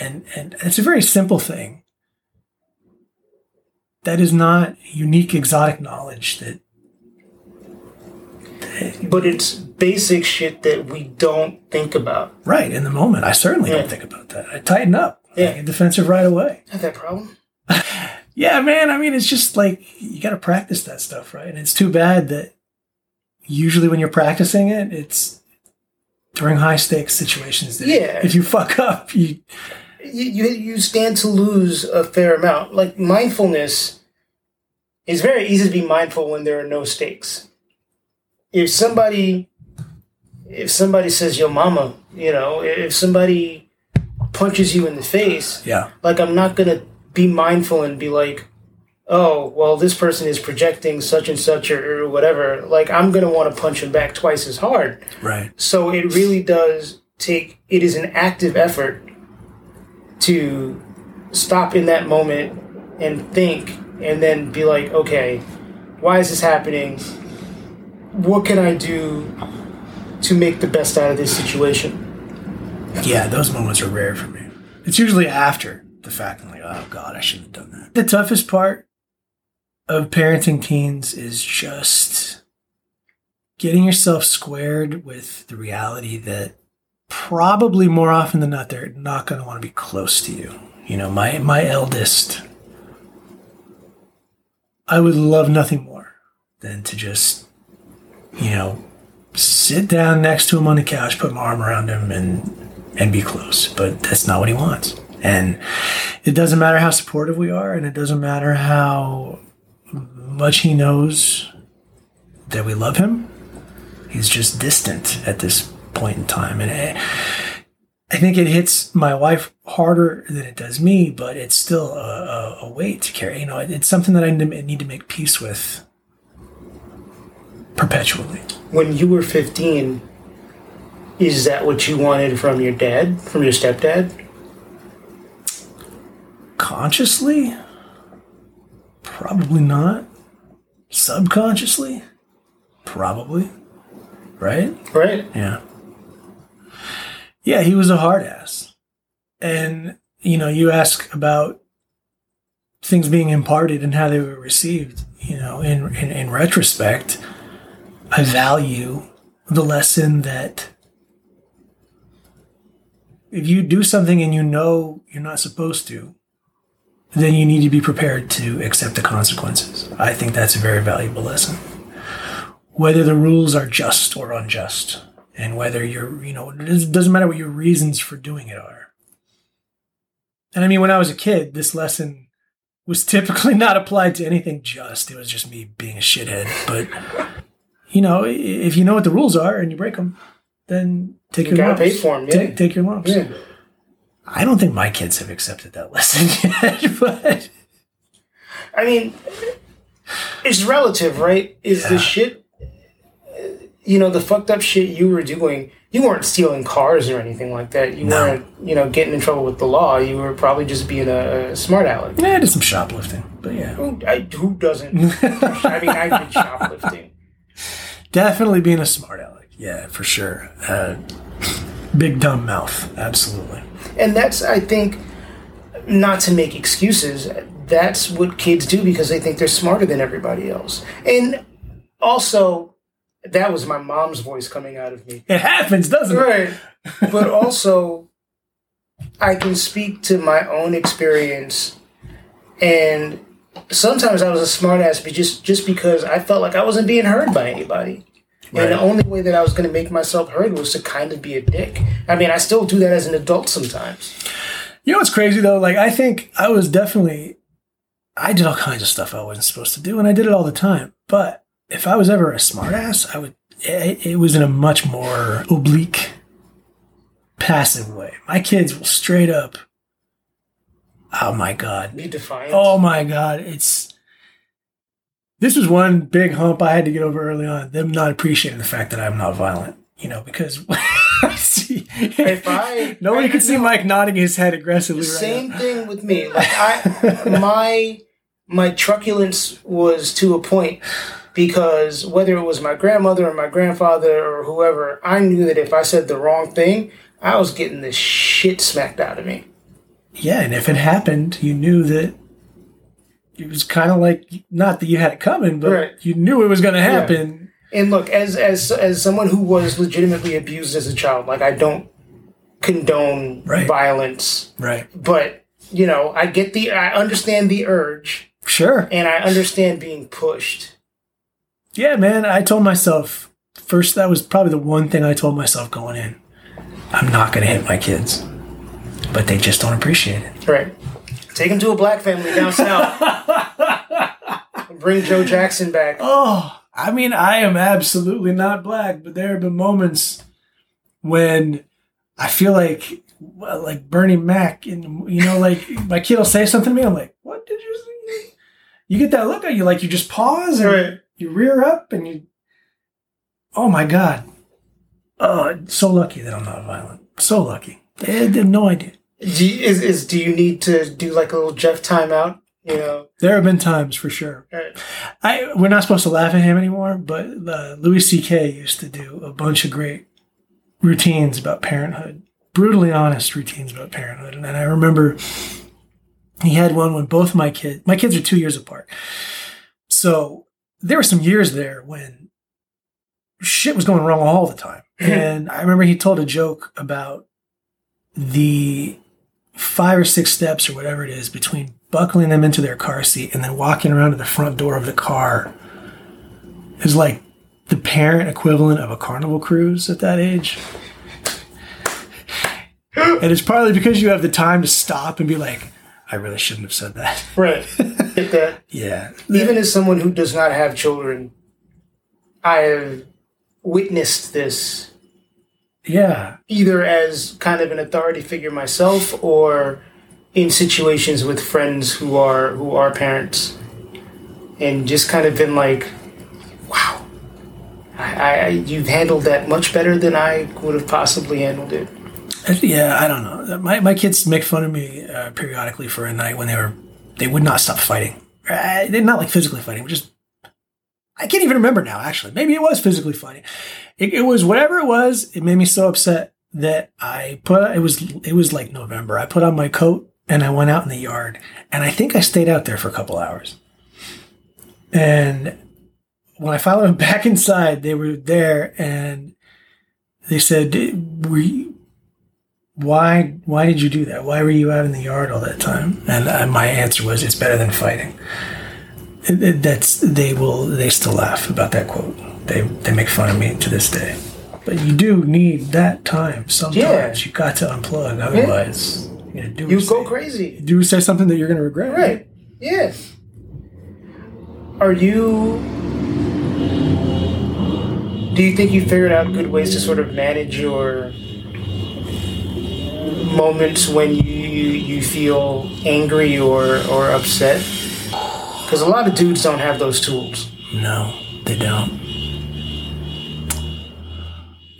And and it's a very simple thing. That is not unique exotic knowledge that But it's basic shit that we don't think about. right in the moment. I certainly Yeah. don't think about that. I tighten up. I Yeah. get defensive right away. Have that problem? Yeah, man. I mean, it's just like you got to practice that stuff, right? And it's too bad that usually when you're practicing it, it's during high stakes situations. That Yeah. If you fuck up, you You, you you stand to lose a fair amount. Like mindfulness is very easy to be mindful when there are no stakes. If somebody if somebody says yo mama, you know, if somebody punches you in the face, yeah, like I'm not gonna be mindful and be like, oh, well, this person is projecting such and such or, or whatever. Like I'm gonna want to punch him back twice as hard. right. So it really does take. It is an active effort to stop in that moment and think, and then be like, okay, why is this happening? What can I do to make the best out of this situation? Yeah, those moments are rare for me. It's usually after the fact. I'm like, oh god, I shouldn't have done that. The toughest part of parenting teens is just getting yourself squared with the reality that probably more often than not they're not going to want to be close to you. You know, my my eldest I would love nothing more than to just you know sit down next to him on the couch, put my arm around him and and be close. But that's not what he wants. And it doesn't matter how supportive we are, and it doesn't matter how much he knows that we love him. He's just distant at this point in time. And I, I think it hits my wife harder than it does me, but it's still a, a, a weight to carry. You know, it, it's something that I need to make peace with perpetually. When you were 15, is that what you wanted from your dad, from your stepdad? consciously probably not subconsciously? Probably. Right? Right? yeah. Yeah he was a hard ass. And you know you ask about things being imparted and how they were received you know in in, in retrospect i value the lesson that if you do something and you know you're not supposed to then you need to be prepared to accept the consequences. I think that's a very valuable lesson. Whether the rules are just or unjust, and whether you're, you know, it doesn't matter what your reasons for doing it are. And I mean, when I was a kid, this lesson was typically not applied to anything just. It was just me being a shithead. But, you know, if you know what the rules are and you break them, then take You your lumps. pay for 'em, yeah. Take, take your lumps. Yeah. I don't think my kids have accepted that lesson yet, but I mean, it's relative, right? Is the shit, you know, the fucked up shit you were doing? You weren't stealing cars or anything like that. You No. weren't, you know, getting in trouble with the law. You were probably just being a, a smart aleck. yeah, I did some shoplifting. But yeah, Who, I, who doesn't? I mean, I did shoplifting. definitely being a smart aleck. Yeah, for sure. Uh, big dumb mouth. Absolutely. And that's, I think, not to make excuses. That's what kids do because they think they're smarter than everybody else. And also, that was my mom's voice coming out of me. It happens, doesn't it? Right. But also, I can speak to my own experience. And sometimes I was a smartass, but just, just because I felt like I wasn't being heard by anybody. Right. And the only way that I was going to make myself heard was to kind of be a dick. I mean, I still do that as an adult sometimes. You know what's crazy though? Like I think I was definitely I did all kinds of stuff I wasn't supposed to do, and I did it all the time. But if I was ever a smartass, I would. It, it was in a much more oblique, passive way. My kids will straight up. Oh my god! Be defiant. Oh my god! It's this was one big hump I had to get over early on. Them not appreciating the fact that I'm not violent. You know, because see, If I- nobody I- could see. Mike nodding his head aggressively. Right Same thing with me. Like I, my my truculence was to a point because whether it was my grandmother or my grandfather or whoever, I knew that if I said the wrong thing, I was getting the shit smacked out of me. Yeah, and if it happened, you knew that it was kind of like not that you had it coming, but Right. you knew it was going to happen. And look, as as as someone who was legitimately abused as a child, like I don't condone Right. violence, Right. but you know, I get the I understand the urge Sure. and I understand being pushed. Yeah, man. I told myself first that was probably the one thing I told myself going in. I'm not going to hit my kids, but they just don't appreciate it. Right. Take him to a black family down south. Bring Joe Jackson back. Oh, I mean, I am absolutely not black, but there have been moments when I feel like, well, like Bernie Mac, and you know, like my kid will say something to me. I'm like, "What did you say?" You get that look at you, like you just pause and Right. you rear up, and you. Oh my god! Oh, so lucky that I'm not violent. So lucky. They had no idea. Do you, is, is do you need to do like a little Jeff timeout? You know. There have been times for sure. Right. I we're not supposed to laugh at him anymore, but uh, Louis C.K. used to do a bunch of great routines about parenthood, brutally honest routines about parenthood. And I remember he had one when both my kids, my kids are two years apart, so there were some years there when shit was going wrong all the time. And I remember he told a joke about the five or six steps or whatever it is between buckling them into their car seat and then walking around to the front door of the car is like the parent equivalent of a carnival cruise at that age. and it's partly because you have the time to stop and be like, I really shouldn't have said that. Right. Get that. Yeah. Even as someone who does not have children, I have witnessed this Yeah. either as kind of an authority figure myself or in situations with friends who are who are parents and just kind of been like wow I, I you've handled that much better than I would have possibly handled it Yeah, I don't know. My, my kids make fun of me uh, periodically for a night when they were they would not stop fighting. Uh, they're not like physically fighting, but just I can't even remember now. Actually, maybe it was physically fighting. It, it was whatever it was. It made me so upset that I put it was it was like November. I put on my coat and I went out in the yard, and I think I stayed out there for a couple hours. And when I followed back inside, they were there, and they said, "Were you, why why did you do that? Why were you out in the yard all that time?" And my answer was, "It's better than fighting." That's they will they still laugh about that quote. They they make fun of me to this day. But you do need that time sometimes. Yeah. You got to unplug, otherwise you're gonna do you or go say- crazy do say something that you're gonna regret. right Yes. are you do you think you figured out good ways to sort of manage your moments when you you, you feel angry or or upset because a lot of dudes don't have those tools No, they don't.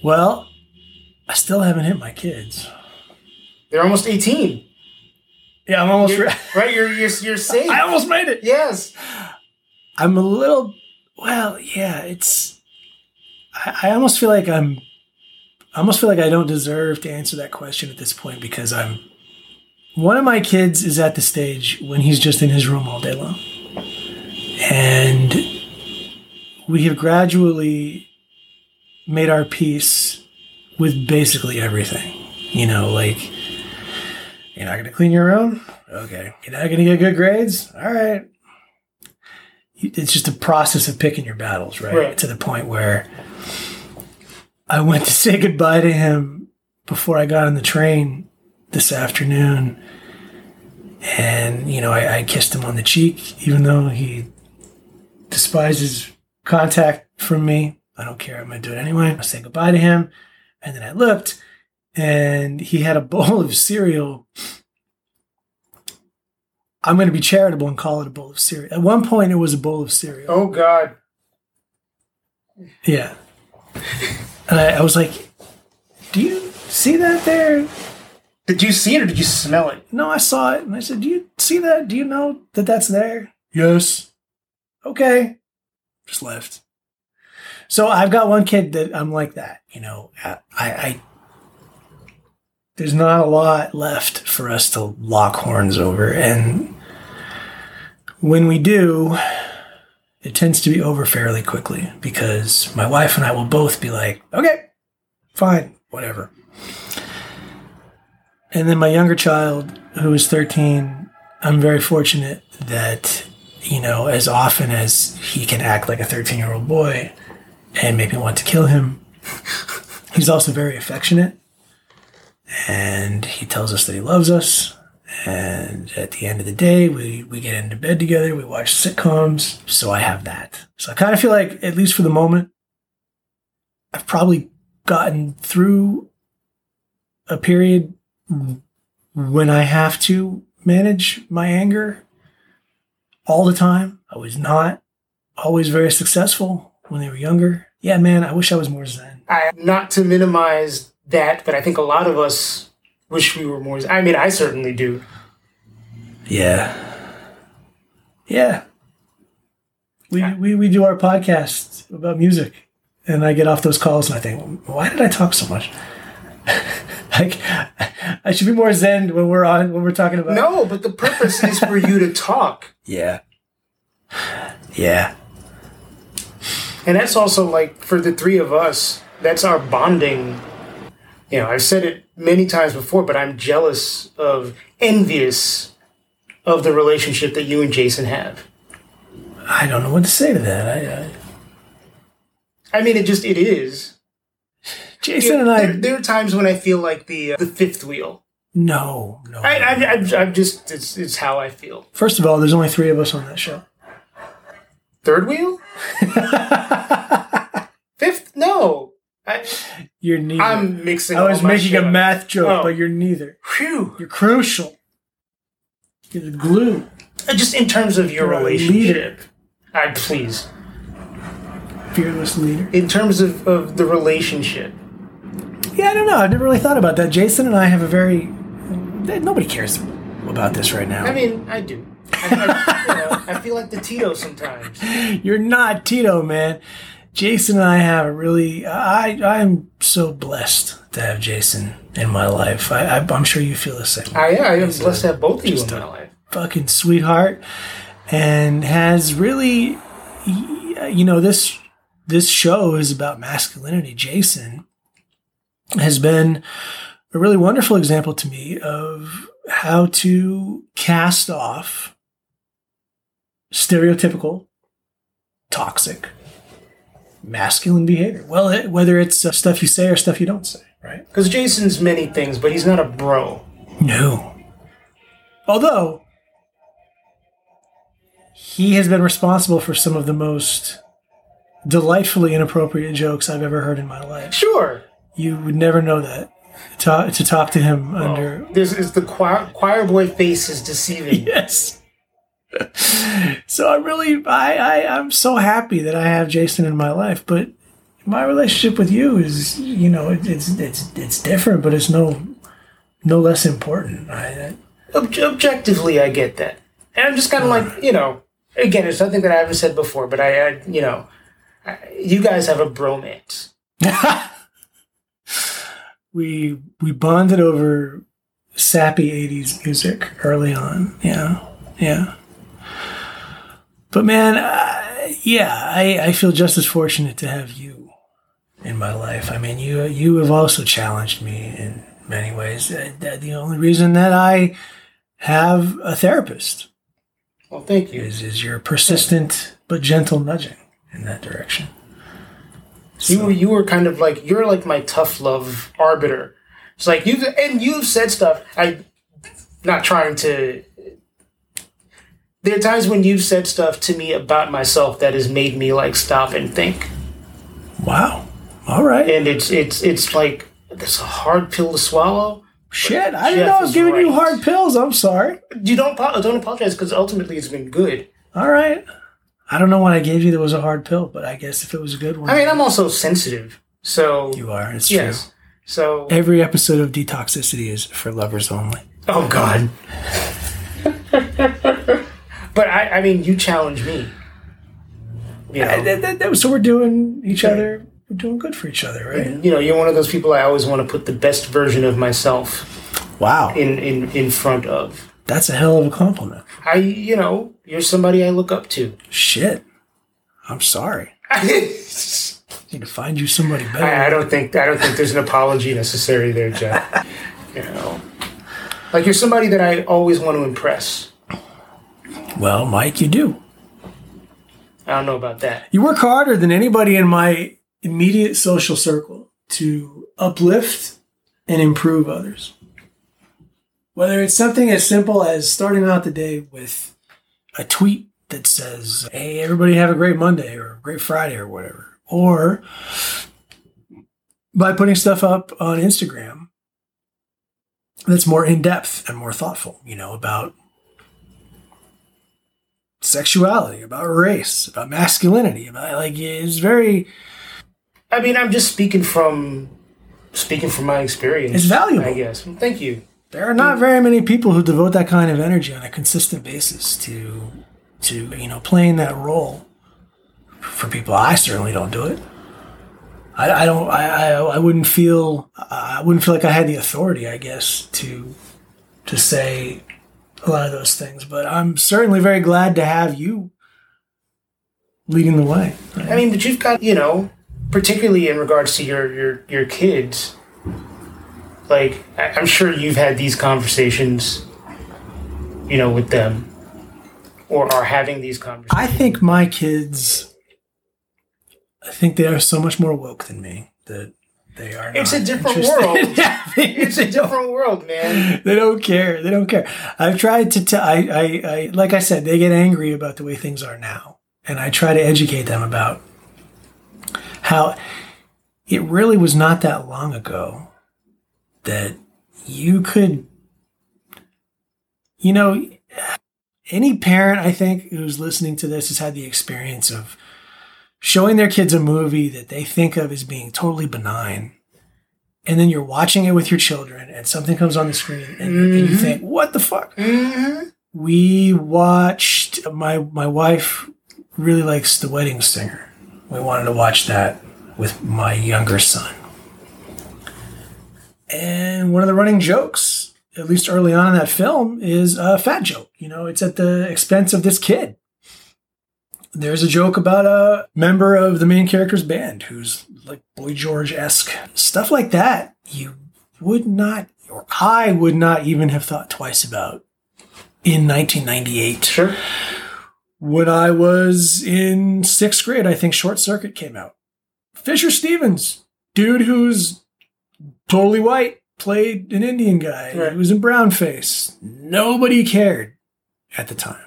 Well, I still haven't hit my kids. they're almost 18 Yeah, I'm almost. You're- Re- right you're you're, you're safe I almost made it. yes I'm a little. Well, yeah, it's. I, I almost feel like I'm. I almost feel like I don't deserve to answer that question at this point because I'm. One of my kids is at the stage when he's just in his room all day long. And we have gradually made our peace with basically everything. You know, like, you're not going to clean your room? Okay. You're not going to get good grades? All right it's just a process of picking your battles, right? Right. To the point where I went to say goodbye to him before I got on the train this afternoon. And, you know, I, I kissed him on the cheek, even though he despises contact from me. I don't care. I'm going to do it anyway. I say goodbye to him. And then I looked and he had a bowl of cereal. I'm going to be charitable and call it a bowl of cereal. At one point, it was a bowl of cereal. Oh God. Yeah. And I, I was like, Do you see that there? Did you see it or did you smell it? No, I saw it. And I said, Do you see that? Do you know that that's there? Yes. Okay. Just left. So I've got one kid that I'm like that. You know, I, I there's not a lot left for us to lock horns over. And when we do, it tends to be over fairly quickly because my wife and I will both be like, okay, fine, whatever. And then my younger child, who is 13, I'm very fortunate that, you know, as often as he can act like a 13 year old boy and make me want to kill him, he's also very affectionate. And he tells us that he loves us. And at the end of the day, we, we get into bed together, we watch sitcoms. So I have that. So I kind of feel like, at least for the moment, I've probably gotten through a period when I have to manage my anger all the time. I was not always very successful when they were younger. Yeah, man, I wish I was more zen. I not to minimize that, but I think a lot of us wish we were more. I mean, I certainly do. Yeah. Yeah. We, we, we do our podcast about music, and I get off those calls and I think, why did I talk so much? like, I should be more zen when we're on when we're talking about. No, but the purpose is for you to talk. Yeah. Yeah. And that's also like for the three of us, that's our bonding. You know, I've said it many times before, but I'm jealous of, envious of the relationship that you and Jason have. I don't know what to say to that. I, I I mean, it just it is. Jason and I. There, there are times when I feel like the uh, the fifth wheel. no, no. I, I, I'm just it's it's how I feel. First of all, there's only three of us on that show. Third wheel. Fifth? No. I, You're neither. I'm mixing. I was making a math joke, Oh. but you're neither. Phew. You're crucial. You're the glue. Uh, Just in terms of your You're relationship, I please. Fearless leader. In terms of, of the relationship, Yeah, I don't know. I've never really thought about that. Jason and I have a very. Nobody cares about this right now. I mean, I do. I, I, you know, I feel like the Tito sometimes. You're not Tito, man. Jason and I have a really. I I'm so blessed to have Jason in my life. I, I I'm sure you feel the same. I, yeah, I am blessed to have both of you in my life. fucking sweetheart and has really you know this this show is about masculinity jason has been a really wonderful example to me of how to cast off stereotypical toxic masculine behavior well it, whether it's uh, stuff you say or stuff you don't say right Because Jason's many things, but he's not a bro. no. Although he has been responsible for some of the most delightfully inappropriate jokes I've ever heard in my life. Sure. You would never know that to, to talk to him under. This is the choir, choir boy face is deceiving. Yes. so I'm really, I, I, I'm so happy that I have Jason in my life, but my relationship with you is, you know, it, it's, it's, it's different, but it's no, no less important. I, Ob- objectively, I get that, and I'm just kind of like you know, again, it's something that I haven't said before, but I, I you know, I, you guys have a bromance. we we bonded over sappy 80s music early on. Yeah. Yeah. But man uh, yeah I, I feel just as fortunate to have you in my life. I mean you you have also challenged me in many ways. Uh, the only reason that i have a therapist Well, thank you. is is your persistent but gentle nudging in that direction You were you were kind of like you're like my tough love arbiter. It's like you and you've said stuff. I not trying to there are times when you've said stuff to me about myself that has made me like stop and think. Wow. All right. And it's it's it's like it's a hard pill to swallow. Shit, I didn't know I was giving you hard pills. I'm sorry. You don't don't apologize because ultimately it's been good. All right. I don't know what I gave you that was a hard pill, but I guess if it was a good one, I mean, I'm also sensitive, so you are. It's yes. true. So Every episode of Detoxicity is for lovers only. oh god. but I I mean, you challenge me. You know, Uh, that- that- so we're doing each other. We're doing good for each other, right? you know, you're one of those people I always want to put the best version of myself Wow, in in in front of. That's a hell of a compliment. I, you know, you're somebody I look up to. Shit, I'm sorry. I, need to find you somebody better. I don't think I don't think there's an apology necessary there, Jeff. you know, like you're somebody that I always want to impress. well, Mike, you do. I don't know about that. You work harder than anybody in my immediate social circle to uplift and improve others. Whether it's something as simple as starting out the day with a tweet that says, Hey, everybody have a great Monday or a great Friday or whatever, or by putting stuff up on Instagram that's more in depth and more thoughtful, you know, about sexuality, about race, about masculinity, about like it's very I mean, I'm just speaking from speaking from my experience. It's valuable. I guess. Thank you. There are not very many people who devote that kind of energy on a consistent basis to to you know playing that role for people. I certainly don't do it. I, I don't. I, I I wouldn't feel. I wouldn't feel like I had the authority. I guess to to say a lot of those things. But I'm certainly very glad to have you leading the way. I mean, but you've got you know, particularly in regards to your your your kids. Like I'm sure you've had these conversations, you know, with them, or are having these conversations. I think my kids. I think they are so much more woke than me that they are. It's a different world. Yeah, it's a they different world, man. They don't care. They don't care. I've tried to tell. I, I, I, like I said, they get angry about the way things are now, and I try to educate them about how it really was not that long ago that you could, you know, any parent I think who's listening to this has had the experience of showing their kids a movie that they think of as being totally benign and then you're watching it with your children and something comes on the screen and, and you think what the fuck? Mm-hmm. we watched my my wife really likes the wedding singer. We wanted to watch that with my younger son and one of the running jokes at least early on in that film is a fat joke you know it's at the expense of this kid there's a joke about a member of the main character's band who's like Boy George esque. Stuff like that, you would not, or I would not even have thought twice about in 1998. Sure. When I was in sixth grade, I think Short Circuit came out. Fisher Stevens, dude who's totally white, played an Indian guy. Right. He was in brown face. Nobody cared at the time.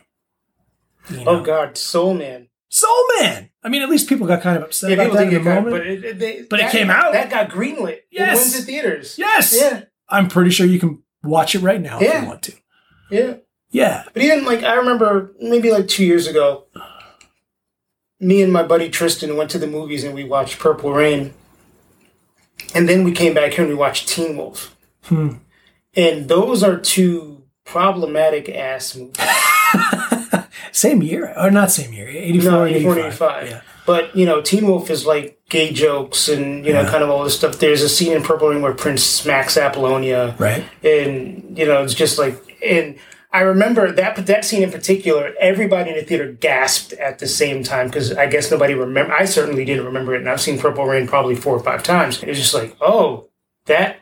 You Oh? God, Soul Man. Soul Man. I mean, at least people got kind of upset Yeah, about that in the got, moment. but it, they, But it came out. That got greenlit. Yes. It went to theaters. yes. Yeah. I'm pretty sure you can watch it right now if you want to. Yeah. Yeah. But even like I remember maybe like two years ago, me and my buddy Tristan went to the movies and we watched Purple Rain. And then we came back here and we watched Teen Wolf. Hmm. And those are two problematic ass movies. Same year, or not same year, 84 No, and 84 85. 85. Yeah. But, you know, Teen Wolf is like gay jokes and, you know, Yeah. kind of all this stuff. There's a scene in Purple Rain where Prince smacks Apollonia. Right. and you know it's just like and I remember that that scene in particular. Everybody in the theater gasped at the same time because I guess nobody remember. I certainly didn't remember it, and I've seen Purple Rain probably four or five times. It was just like, oh, that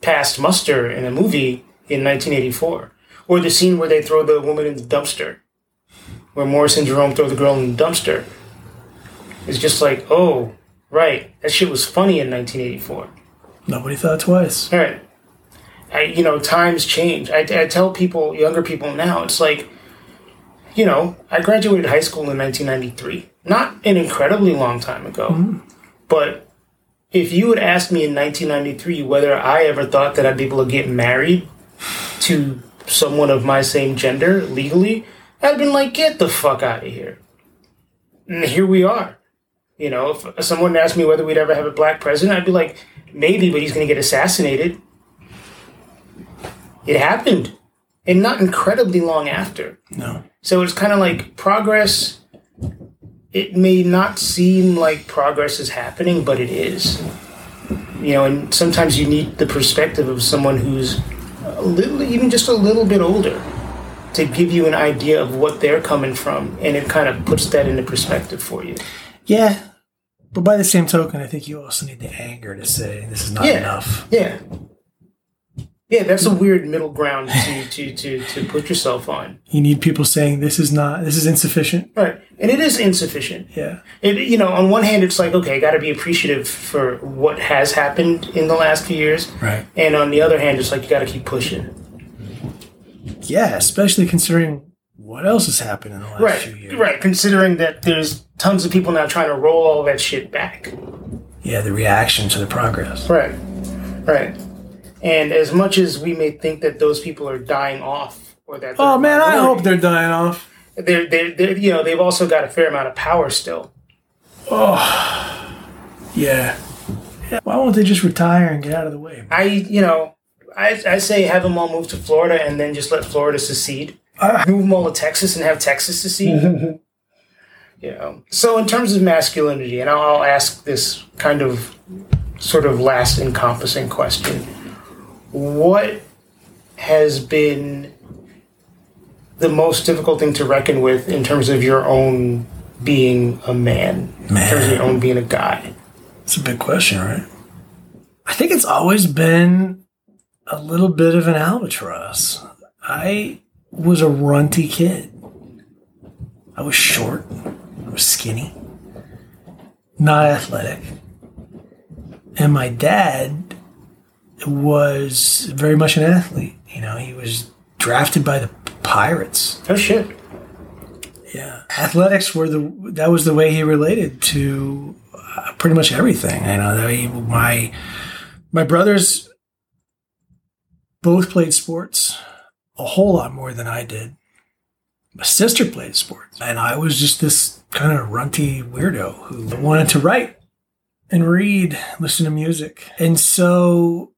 passed muster in a movie in 1984, or the scene where they throw the woman in the dumpster, where Morris and Jerome throw the girl in the dumpster. It's just like, oh, right, that shit was funny in 1984. Nobody thought twice. All right. I, you know, times change. I, I tell people, younger people now, it's like you know, I graduated high school in 1993. Not an incredibly long time ago, mm-hmm. but if you had asked me in 1993 whether I ever thought that I'd be able to get married to someone of my same gender legally, I'd been like, get the fuck out of here. And here we are. You know, if someone asked me whether we'd ever have a black president, I'd be like, maybe, but he's going to get assassinated. It happened. And not incredibly long after. No. So it's kind of like progress. It may not seem like progress is happening, but it is. You know, and sometimes you need the perspective of someone who's a little, even just a little bit older, to give you an idea of what they're coming from, and it kind of puts that into perspective for you. Yeah. But by the same token, I think you also need the anger to say this is not Yeah. enough. Yeah. Yeah, that's a weird middle ground to, to, to, to put yourself on. You need people saying this is not this is insufficient. Right. And it is insufficient. Yeah. It, you know, on one hand, it's like, okay, got to be appreciative for what has happened in the last few years. Right. And on the other hand, it's like, you got to keep pushing. Yeah, especially considering what else has happened in the last few years. Right. Considering that there's tons of people now trying to roll all that shit back. Yeah, the reaction to the progress. Right. Right. And as much as we may think that those people are dying off or that. Oh man, I hope they're dying off. They're, they're, they're, you know, they've also got a fair amount of power still. Yeah. yeah. Why won't they just retire and get out of the way? I, you know, I, I say have them all move to Florida and then just let Florida secede. Ah. Move them all to Texas and have Texas secede. you know. So in terms of masculinity, and I'll, I'll ask this kind of sort of last encompassing question: What has been the most difficult thing to reckon with in terms of your own being a man, in terms of your own being a guy? It's a big question, right? I think it's always been a little bit of an albatross. I was a runty kid. I was short. I was skinny. Not athletic. And my dad was very much an athlete. You know, he was drafted by the Pirates. Oh shit! Yeah, athletics were the that was the way he related to uh, pretty much everything. You know, that he, my my brothers both played sports a whole lot more than I did. My sister played sports, and I was just this kind of runty weirdo who wanted to write and read, listen to music, and so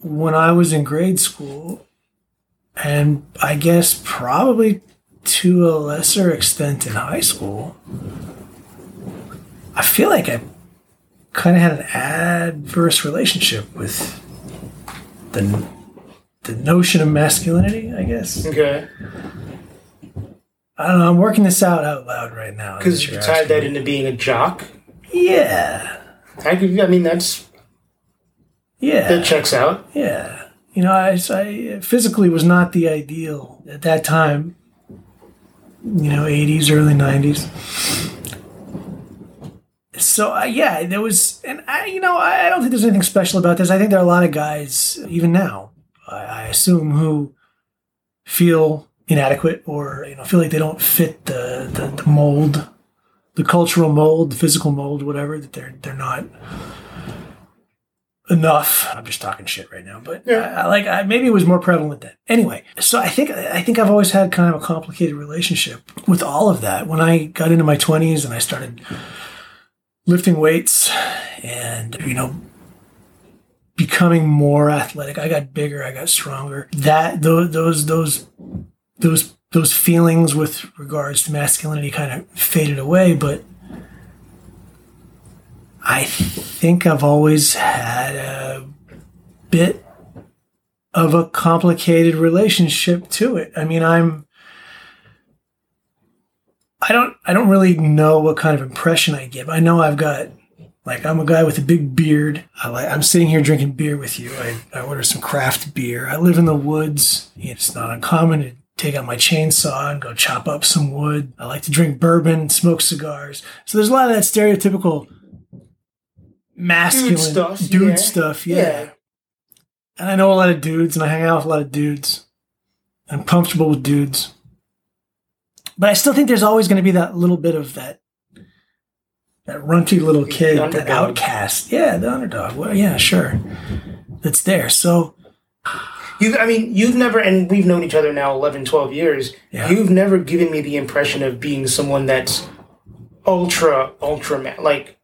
when I was in grade school, and I guess probably to a lesser extent in high school, I feel like I kind of had an adverse relationship with the the notion of masculinity. I guess Okay, I don't know. I'm working this out out loud right now. because you tied that into being a jock. Yeah, I, I mean, that's yeah. It checks out. Yeah. You know, I, I physically was not the ideal at that time. You know, 80s, early 90s. So, uh, yeah, there was, and I, you know, I, don't think there's anything special about this. I think there are a lot of guys, even now, I, I assume, who feel inadequate or, you know, feel like they don't fit the, the, the mold, the cultural mold, the physical mold, whatever, that they're, they're not enough. I'm just talking shit right now, but Yeah. I, I like I, maybe it was more prevalent then. Anyway, so I think I think I've always had kind of a complicated relationship with all of that. When I got into my 20s and I started lifting weights and you know becoming more athletic, I got bigger, I got stronger. That those those those those those feelings with regards to masculinity kind of faded away, but I think I've always had a bit of a complicated relationship to it. I mean, I'm I don't I don't really know what kind of impression I give. I know I've got like I'm a guy with a big beard. I like I'm sitting here drinking beer with you. I, I order some craft beer. I live in the woods. It's not uncommon to take out my chainsaw and go chop up some wood. I like to drink bourbon, smoke cigars. So there's a lot of that stereotypical masculine Dude stuff, dude yeah. stuff, yeah. Yeah. And I know a lot of dudes, and I hang out with a lot of dudes. I'm comfortable with dudes. but I still think there's always going to be that little bit of that that runty little kid, that outcast. Yeah, the underdog. Well, yeah, sure, that's there. So You, I mean, you've never, and we've known each other now 11, 12 years. Yeah. You've never given me the impression of being someone that's ultra, ultra, like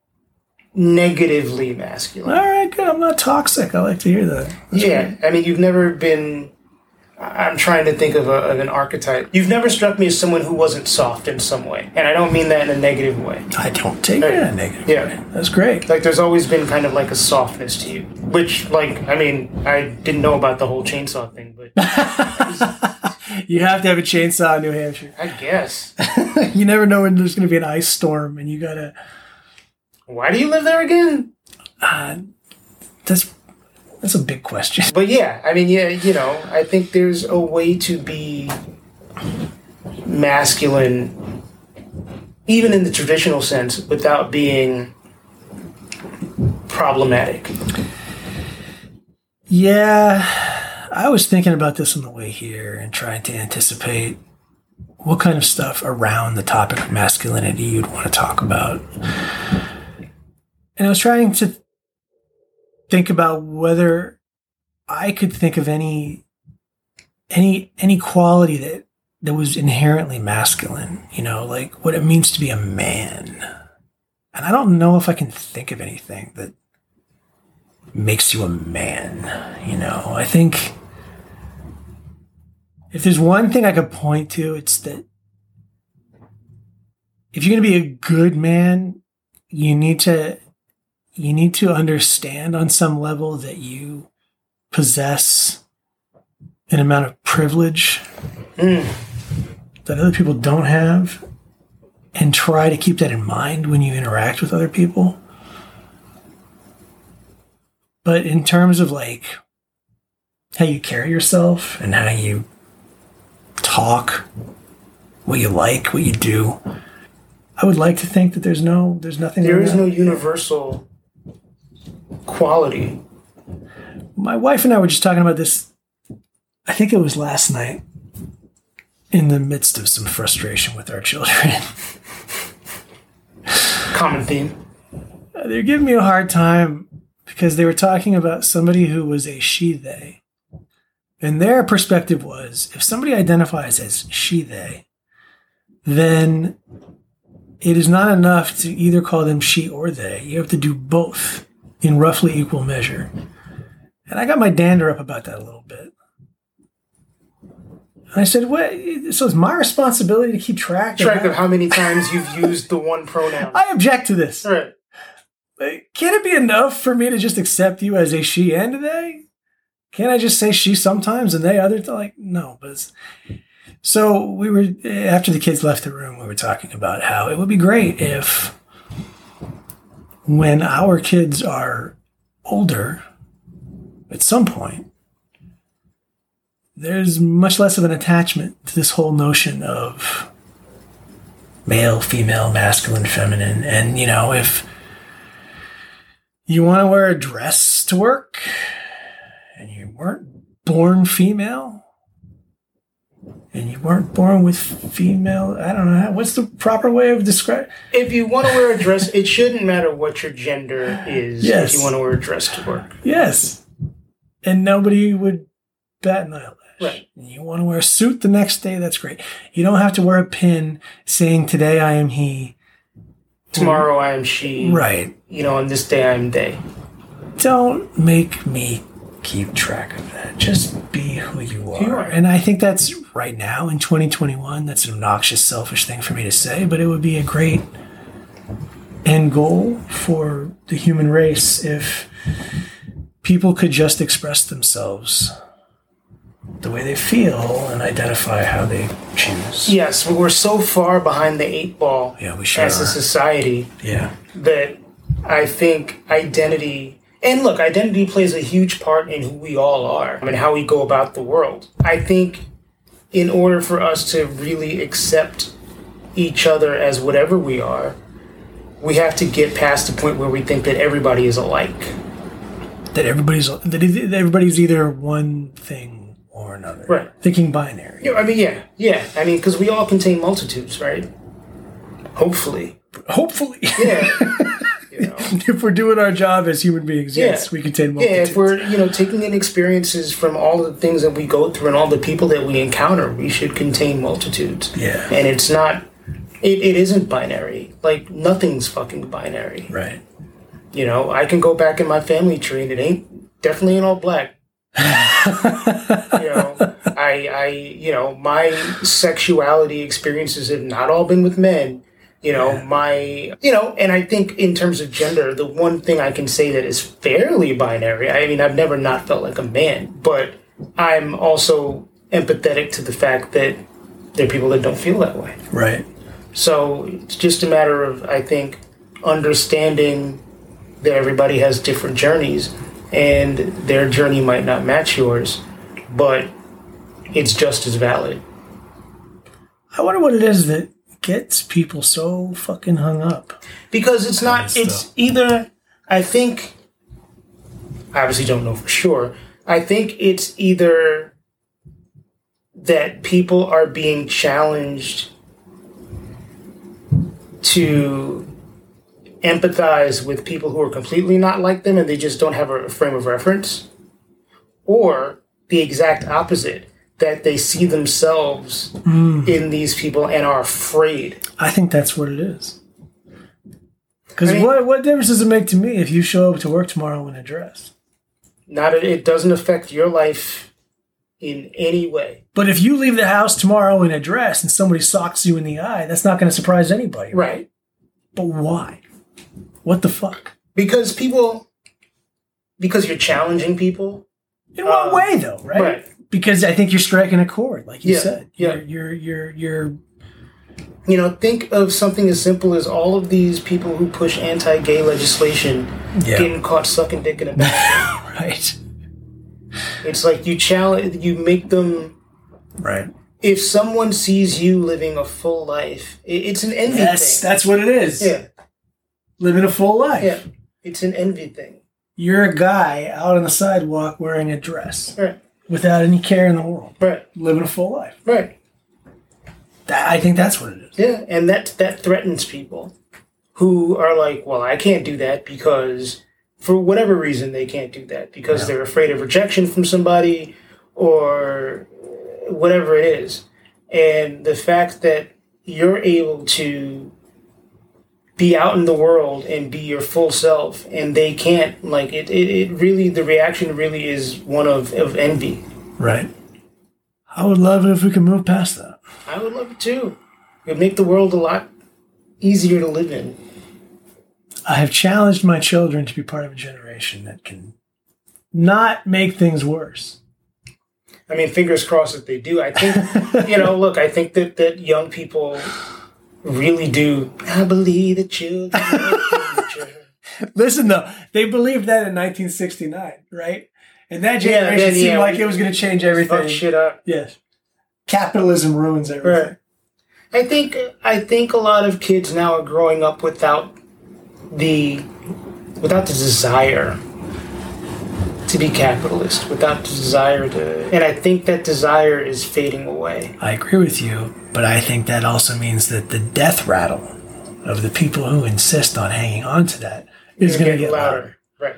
negatively masculine. All right, good. I'm not toxic. I like to hear that. yeah, I mean, you've never been. I'm trying to think of, a, of an archetype. You've never struck me as someone who wasn't soft in some way, and I don't mean that in a negative way. I don't take it in a negative. Yeah. way. that's great. Like, there's always been kind of like a softness to you, which, like, I mean, I didn't know about the whole chainsaw thing, but You have to have a chainsaw in New Hampshire. I guess. you never know when there's going to be an ice storm, and you gotta. Why do you live there again? Uh, that's that's a big question. But yeah, I mean, yeah, you know, I think there's a way to be masculine, even in the traditional sense, without being problematic. Yeah, I was thinking about this on the way here and trying to anticipate what kind of stuff around the topic of masculinity you'd want to talk about. And I was trying to think about whether I could think of any any any quality that that was inherently masculine, you know, like what it means to be a man. And I don't know if I can think of anything that makes you a man. You know, I think if there's one thing I could point to, it's that if you're going to be a good man, you need to you need to understand on some level that you possess an amount of privilege Mm. that other people don't have and try to keep that in mind when you interact with other people. But in terms of like how you carry yourself and how you talk, what you like, what you do, I would like to think that there's no, there's nothing. There is no universal quality. My wife and I were just talking about this. I think it was last night, in the midst of some frustration with our children. Common theme. They're giving me a hard time because they were talking about somebody who was a she they. And their perspective was if somebody identifies as she they, then it is not enough to either call them she or they. You have to do both in roughly equal measure. And I got my dander up about that a little bit. And I said, "What? So it's my responsibility to keep track, Track how- of how many times you've used the one pronoun. I object to this. Right. Like, Can it be enough for me to just accept you as a she and a they? Can't I just say she sometimes and they other? Like, no, but it's, so we were after the kids left the room. We were talking about how it would be great if, when our kids are older, at some point, there's much less of an attachment to this whole notion of male, female, masculine, feminine, and you know if you want to wear a dress to work and you weren't born female and you weren't born with female i don't know what's the proper way of describing If you want to wear a dress, it shouldn't matter what your gender is Yes. if you want to wear a dress to work. yes and nobody would bat an eyelash Right. you want to wear a suit the next day that's great you don't have to wear a pin saying today i am he Tomorrow I am she. right You know, on this day I am they. don't make me keep track of that. Just be who you are. you are. And I think that's right now in 2021, that's an obnoxious, selfish thing for me to say, but it would be a great end goal for the human race if people could just express themselves the way they feel and identify how they choose. Yes, we're so far behind the eight ball Yeah, we sure as a society Yeah. that I think identity and look, identity plays a huge part in who we all are and how we go about the world. I think in order for us to really accept each other as whatever we are, we have to get past the point where we think that everybody is alike. That everybody's that everybody's either one thing or another. Right. Thinking binary. Yeah, I mean, yeah, yeah. I mean, because we all contain multitudes, right? Hopefully. Hopefully. Yeah. if we're doing our job as human beings, yes, Yeah. we contain Yeah, if we're you know taking in experiences from all the things that we go through and all the people that we encounter, we should contain multitudes. Yeah. and it's not. It, it isn't binary. Like nothing's fucking binary. right. You know, I can go back in my family tree and it ain't definitely ain't all black. you know, I I you know my sexuality experiences have not all been with men. You know, my you know, and I think in terms of gender, the one thing I can say that is fairly binary. I mean, I've never not felt like a man, but I'm also empathetic to the fact that there are people that don't feel that way. Right. So it's just a matter of, I think, understanding that everybody has different journeys and their journey might not match yours, but it's just as valid. I wonder what it is that gets people so fucking hung up. Because it's not, Nice it's stuff. either, I think, I obviously don't know for sure. I think it's either that people are being challenged to empathize with people who are completely not like them and they just don't have a frame of reference, or the exact opposite that they see themselves in these people and are afraid. I think that's what it is. Because I mean- what what difference does it make to me if you show up to work tomorrow in a dress? Not it doesn't affect your life in any way. But if you leave the house tomorrow in a dress and somebody socks you in the eye, that's not going to surprise anybody. Right. But why? What the fuck? Because people because you're challenging people. In what Uh, way, though? Right? right. Because I think you're striking a chord, like you Yeah, said. yeah. You're, you're you're you're You know, think of something as simple as all of these people who push anti-gay legislation Yeah. getting caught sucking dick in a bathroom. right. it's like you challenge, you make them. Right. If someone sees you living a full life, it's an envy Yes, thing. that's what it is. yeah, Living a full life. yeah, it's an envy thing. You're a guy out on the sidewalk wearing a dress Right, without any care in the world, right, living a full life. right. That, I think that's what it is. Yeah, and that that threatens people who are like, well, I can't do that because for whatever reason they can't do that because Yeah. they're afraid of rejection from somebody or whatever it is. And the fact that you're able to be out in the world and be your full self and they can't like it, it, it really the reaction really is one of, of envy. Right. I would love it if we could move past that. I would love it too. It would make the world a lot easier to live in. I have challenged my children to be part of a generation that can not make things worse. I mean, fingers crossed that they do. I think, you know, look, I think that, that young people really do. I believe the children of the future. Listen, though, they believed that in 1969, right? And that Yeah, generation then, seemed yeah, like it was going to change Fuck everything. shit up. Yes. Capitalism ruins everything. Right. I think I think a lot of kids now are growing up without the without the desire to be capitalist, without the desire to, and I think that desire is fading away. I agree with you, but I think that also means that the death rattle of the people who insist on hanging on to that is going to get louder. Right.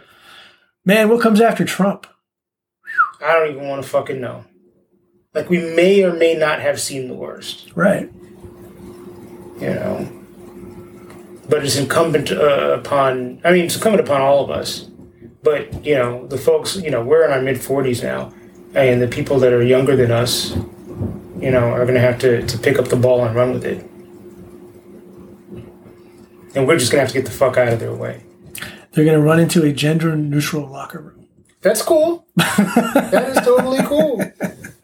Man, what comes after Trump? I don't even want to fucking know. Like we may or may not have seen the worst. Right. you know. But it's incumbent uh, upon, I mean, it's incumbent upon all of us. But, you know, the folks, you know, we're in our mid 40s now, and the people that are younger than us, you know, are going to have to to pick up the ball and run with it. And we're just going to have to get the fuck out of their way. They're going to run into a gender neutral locker room. That's cool. that is totally cool.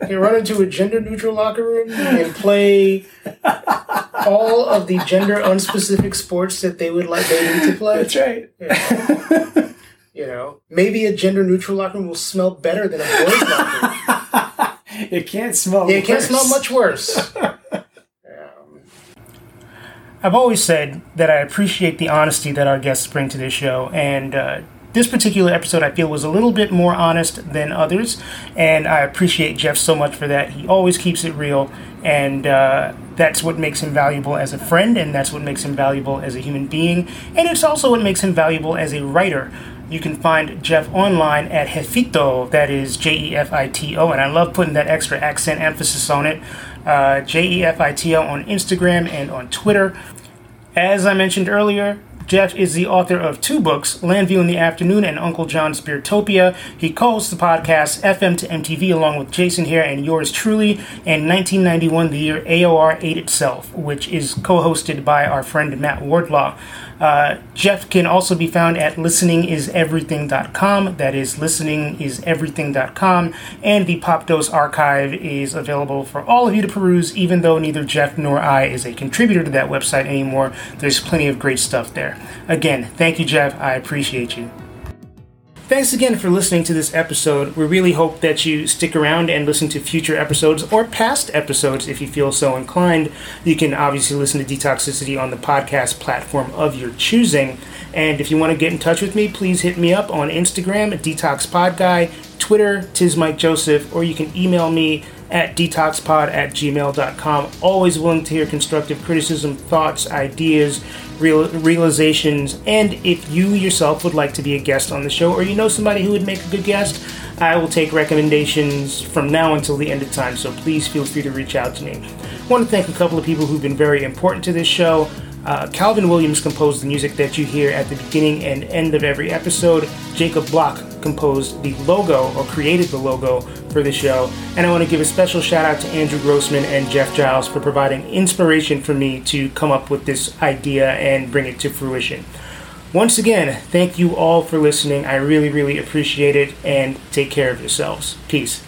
You run into a gender neutral locker room and play all of the gender unspecific sports that they would like they need to play. That's right. You know, maybe a gender neutral locker room will smell better than a boys locker room. It can't smell. It can't smell much worse. I've always said that I appreciate the honesty that our guests bring to this show, and uh, this particular episode I feel was a little bit more honest than others, and I appreciate Jeff so much for that. He always keeps it real, and uh, that's what makes him valuable as a friend, and that's what makes him valuable as a human being, and it's also what makes him valuable as a writer. You can find Jeff online at Jefito, that is J E F I T O, and I love putting that extra accent emphasis on it. Uh, J E F I T O on Instagram and on Twitter. As I mentioned earlier, Jeff is the author of two books, Llanview in the Afternoon and Uncle John's Beertopia. He calls the podcast FM to MTV along with Jason here and yours truly, and 1991, the year AOR ate itself, which is co hosted by our friend Matt Wardlaw. Uh, Jeff can also be found at listeningiseverything.com. That is listeningiseverything.com. And the Popdose archive is available for all of you to peruse, even though neither Jeff nor I is a contributor to that website anymore. There's plenty of great stuff there. Again, thank you, Jeff. I appreciate you. Thanks again for listening to this episode. We really hope that you stick around and listen to future episodes or past episodes if you feel so inclined. You can obviously listen to Detoxicity on the podcast platform of your choosing. And if you want to get in touch with me, please hit me up on Instagram at DetoxPodGuy, Twitter, Tis Mike Joseph, or you can email me at detoxpod at gmail.com. Always willing to hear constructive criticism, thoughts, ideas, real, realizations, and if you yourself would like to be a guest on the show or you know somebody who would make a good guest, I will take recommendations from now until the end of time, so please feel free to reach out to me. I want to thank a couple of people who've been very important to this show. Uh, Calvin Williams composed the music that you hear at the beginning and end of every episode. Jacob Block composed the logo or created the logo for the show. And I want to give a special shout out to Andrew Grossman and Jeff Giles for providing inspiration for me to come up with this idea and bring it to fruition. Once again, thank you all for listening. I really, really appreciate it and take care of yourselves. Peace.